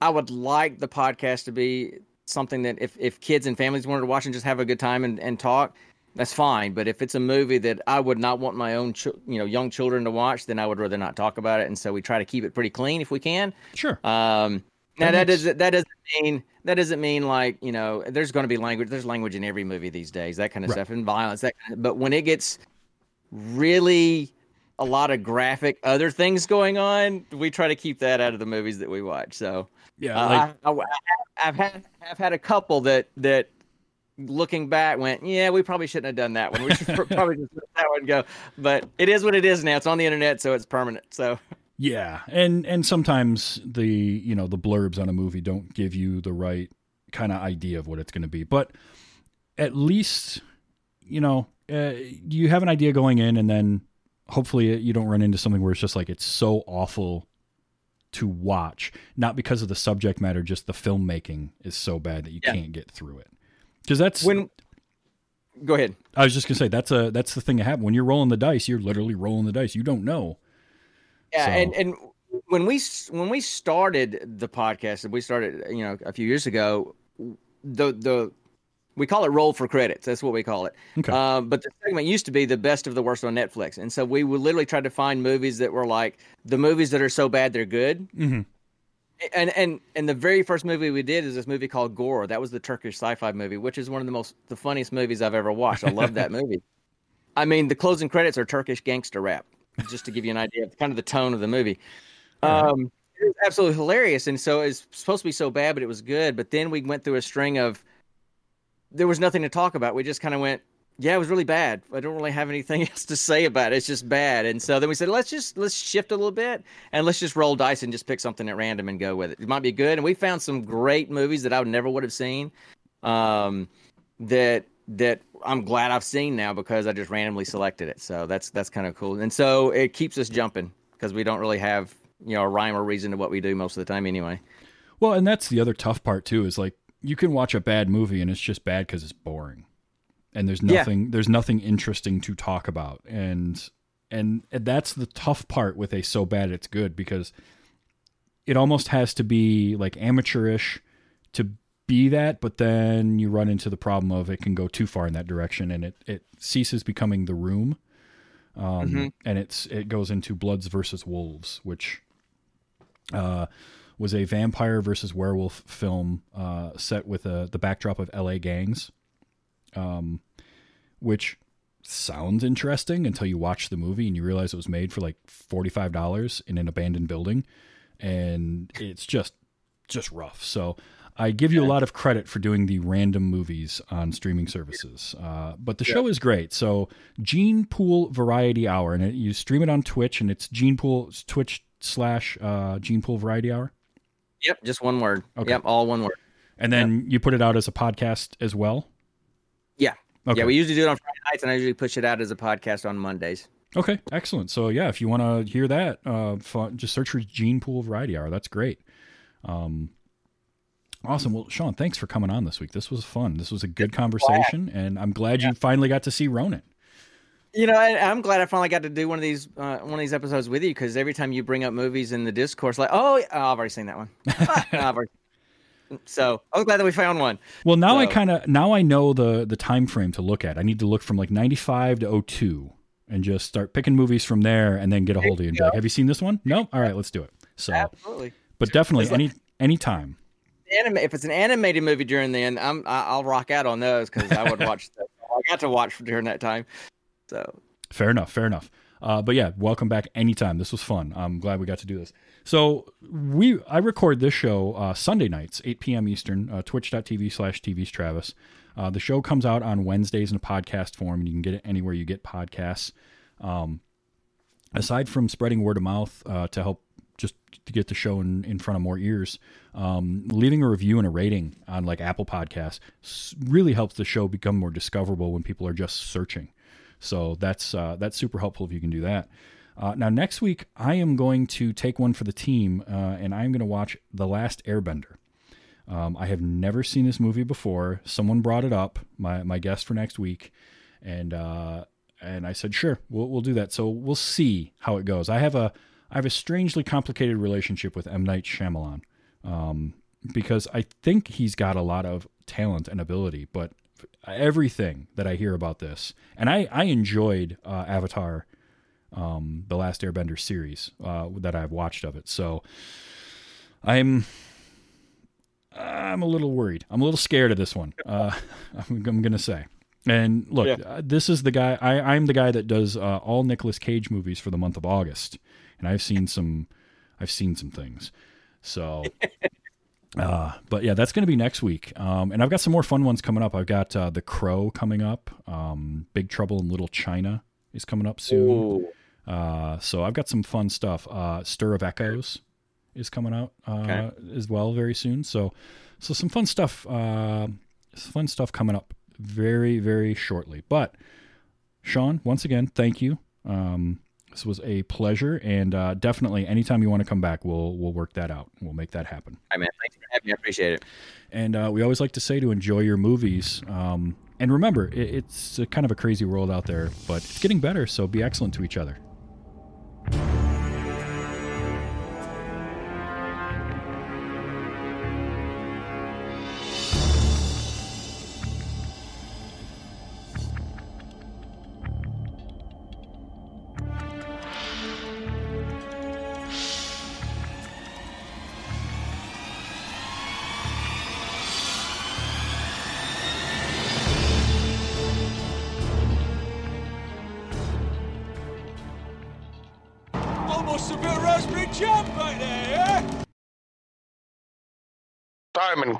I would like the podcast to be something that if, if kids and families wanted to watch and just have a good time and, and talk, that's fine. But if it's a movie that I would not want my own, ch- you know, young children to watch, then I would rather not talk about it. And so we try to keep it pretty clean if we can. sure Um, now That doesn't that doesn't mean that doesn't mean like you know there's going to be language. There's language in every movie these days, that kind of Right. stuff, and violence. That kind of, but when it gets really a lot of graphic other things going on, we try to keep that out of the movies that we watch. So yeah uh, like I, I've had I've had a couple that that looking back went, yeah, we probably shouldn't have done that one. We should <laughs> probably just let that one go. But it is what it is now. It's on the internet, so it's permanent. So Yeah, and and sometimes the you know the blurbs on a movie don't give you the right kind of idea of what it's going to be, but at least you know uh, you have an idea going in, and then hopefully you don't run into something where it's just like it's so awful to watch, not because of the subject matter, just the filmmaking is so bad that you Yeah. can't get through it. Because that's when go ahead. I was just gonna say that's a that's the thing that happens when you're rolling the dice. You're literally rolling the dice. You don't know. Yeah, So- and and when we when we started the podcast, and we started you know a few years ago, the the we call it roll for credits. That's what we call it. Okay. Um, but the segment used to be the best of the worst on Netflix, and so we would literally try to find movies that were like the movies that are so bad they're good. Mm-hmm. And and and the very first movie we did is this movie called Gore. That was the Turkish sci-fi movie, which is one of the most the funniest movies I've ever watched. I love that <laughs> movie. I mean, the closing credits are Turkish gangster rap, just to give you an idea of kind of the tone of the movie. Um, it was absolutely hilarious, and so it's supposed to be so bad, but it was good. But then we went through a string of there was nothing to talk about. We just kind of went, yeah, it was really bad. I don't really have anything <laughs> else to say about it. It's just bad. And so then we said, let's just let's shift a little bit and let's just roll dice and just pick something at random and go with it. It might be good. And we found some great movies that I would never would have seen. Um, that that I'm glad I've seen now because I just randomly selected it. So that's that's kind of cool. And so it keeps us jumping because we don't really have you know a rhyme or reason to what we do most of the time anyway. Well, and that's the other tough part too. Is like you can watch a bad movie and it's just bad because it's boring, and there's Yeah. nothing there's nothing interesting to talk about, and and that's the tough part with a so bad it's good because it almost has to be like amateurish to be that, but then you run into the problem of it can go too far in that direction, and it it ceases becoming the room, um, and it's it goes into Bloods versus Wolves, which uh, was a vampire versus werewolf film uh, set with a, the backdrop of L.A. gangs, um, which sounds interesting until you watch the movie and you realize it was made for like forty five dollars in an abandoned building, and it's just just rough. So. I give you a lot of credit for doing the random movies on streaming services, uh, but the show is great. So, Gene Pool Variety Hour, and it, you stream it on Twitch, and it's Gene Pool Twitch slash uh, Gene Pool Variety Hour. Yep, just one word. Okay. Yep, all one word. And then you put it out as a podcast as well. Yeah. Okay. Yeah, we usually do it on Friday nights, and I usually push it out as a podcast on Mondays. Okay, excellent. So yeah, if you want to hear that, uh, just search for Gene Pool Variety Hour. That's great. Um, awesome. Well, Sean, thanks for coming on this week. This was fun. This was a good conversation, and I'm glad you finally got to see Ronin. You know, and I'm glad I finally got to do one of these uh, one of these episodes with you because every time you bring up movies in the discourse, like, oh, I've already seen that one. <laughs> Already- So I'm glad that we found one. Well, now I kind of now I know the the time frame to look at. I need to look from like 95 to 02 and just start picking movies from there, and then get a hold of you and be like, "Have you seen this one? No. All right, let's do it." So, Absolutely. but definitely any any time. Anima- if it's an animated movie during then, I'm I- I'll rock out on those because I would watch. <laughs> I got to watch during that time. So Fair enough. Fair enough. Uh, but yeah, welcome back anytime. This was fun. I'm glad we got to do this. So we I record this show uh, Sunday nights, 8 p.m. Eastern, uh, twitch.tv slash TV's Travis. Uh, the show comes out on Wednesdays in a podcast form, and you can get it anywhere you get podcasts. Um, aside from spreading word of mouth uh, to help just to get the show in, in front of more ears, um, leaving a review and a rating on like Apple Podcasts really helps the show become more discoverable when people are just searching. So that's uh, that's super helpful if you can do that. Uh, now next week I am going to take one for the team, uh, and I'm going to watch The Last Airbender. Um, I have never seen this movie before. Someone brought it up, my my guest for next week, and uh, and I said sure, we'll we'll do that. So we'll see how it goes. I have a I have a strangely complicated relationship with M Night Shyamalan um, because I think he's got a lot of talent and ability, but everything that I hear about this, and I I enjoyed uh, Avatar, um, the Last Airbender series uh, that I've watched of it. So I'm I'm a little worried. I'm a little scared of this one. Uh, <laughs> I'm, I'm gonna say. And look, Yeah. uh, this is the guy. I, I'm the guy that does uh, all Nicolas Cage movies for the month of August, and I've seen some. I've seen some things. So, <laughs> uh, but yeah, that's going to be next week. Um, and I've got some more fun ones coming up. I've got uh, The Crow coming up. Um, Big Trouble in Little China is coming up soon. Uh, so I've got some fun stuff. Uh, Stir of Echoes is coming out uh, Okay. as well very soon. So, so some fun stuff. Uh, fun stuff coming up very very shortly. But Sean, once again, thank you. Um, this was a pleasure, and uh, definitely anytime you want to come back, we'll we'll work that out. We'll make that happen. Hi man, thanks for having me. I appreciate it. And uh, we always like to say to enjoy your movies. Um, and remember, it, it's a kind of a crazy world out there, but it's getting better. So be excellent to each other.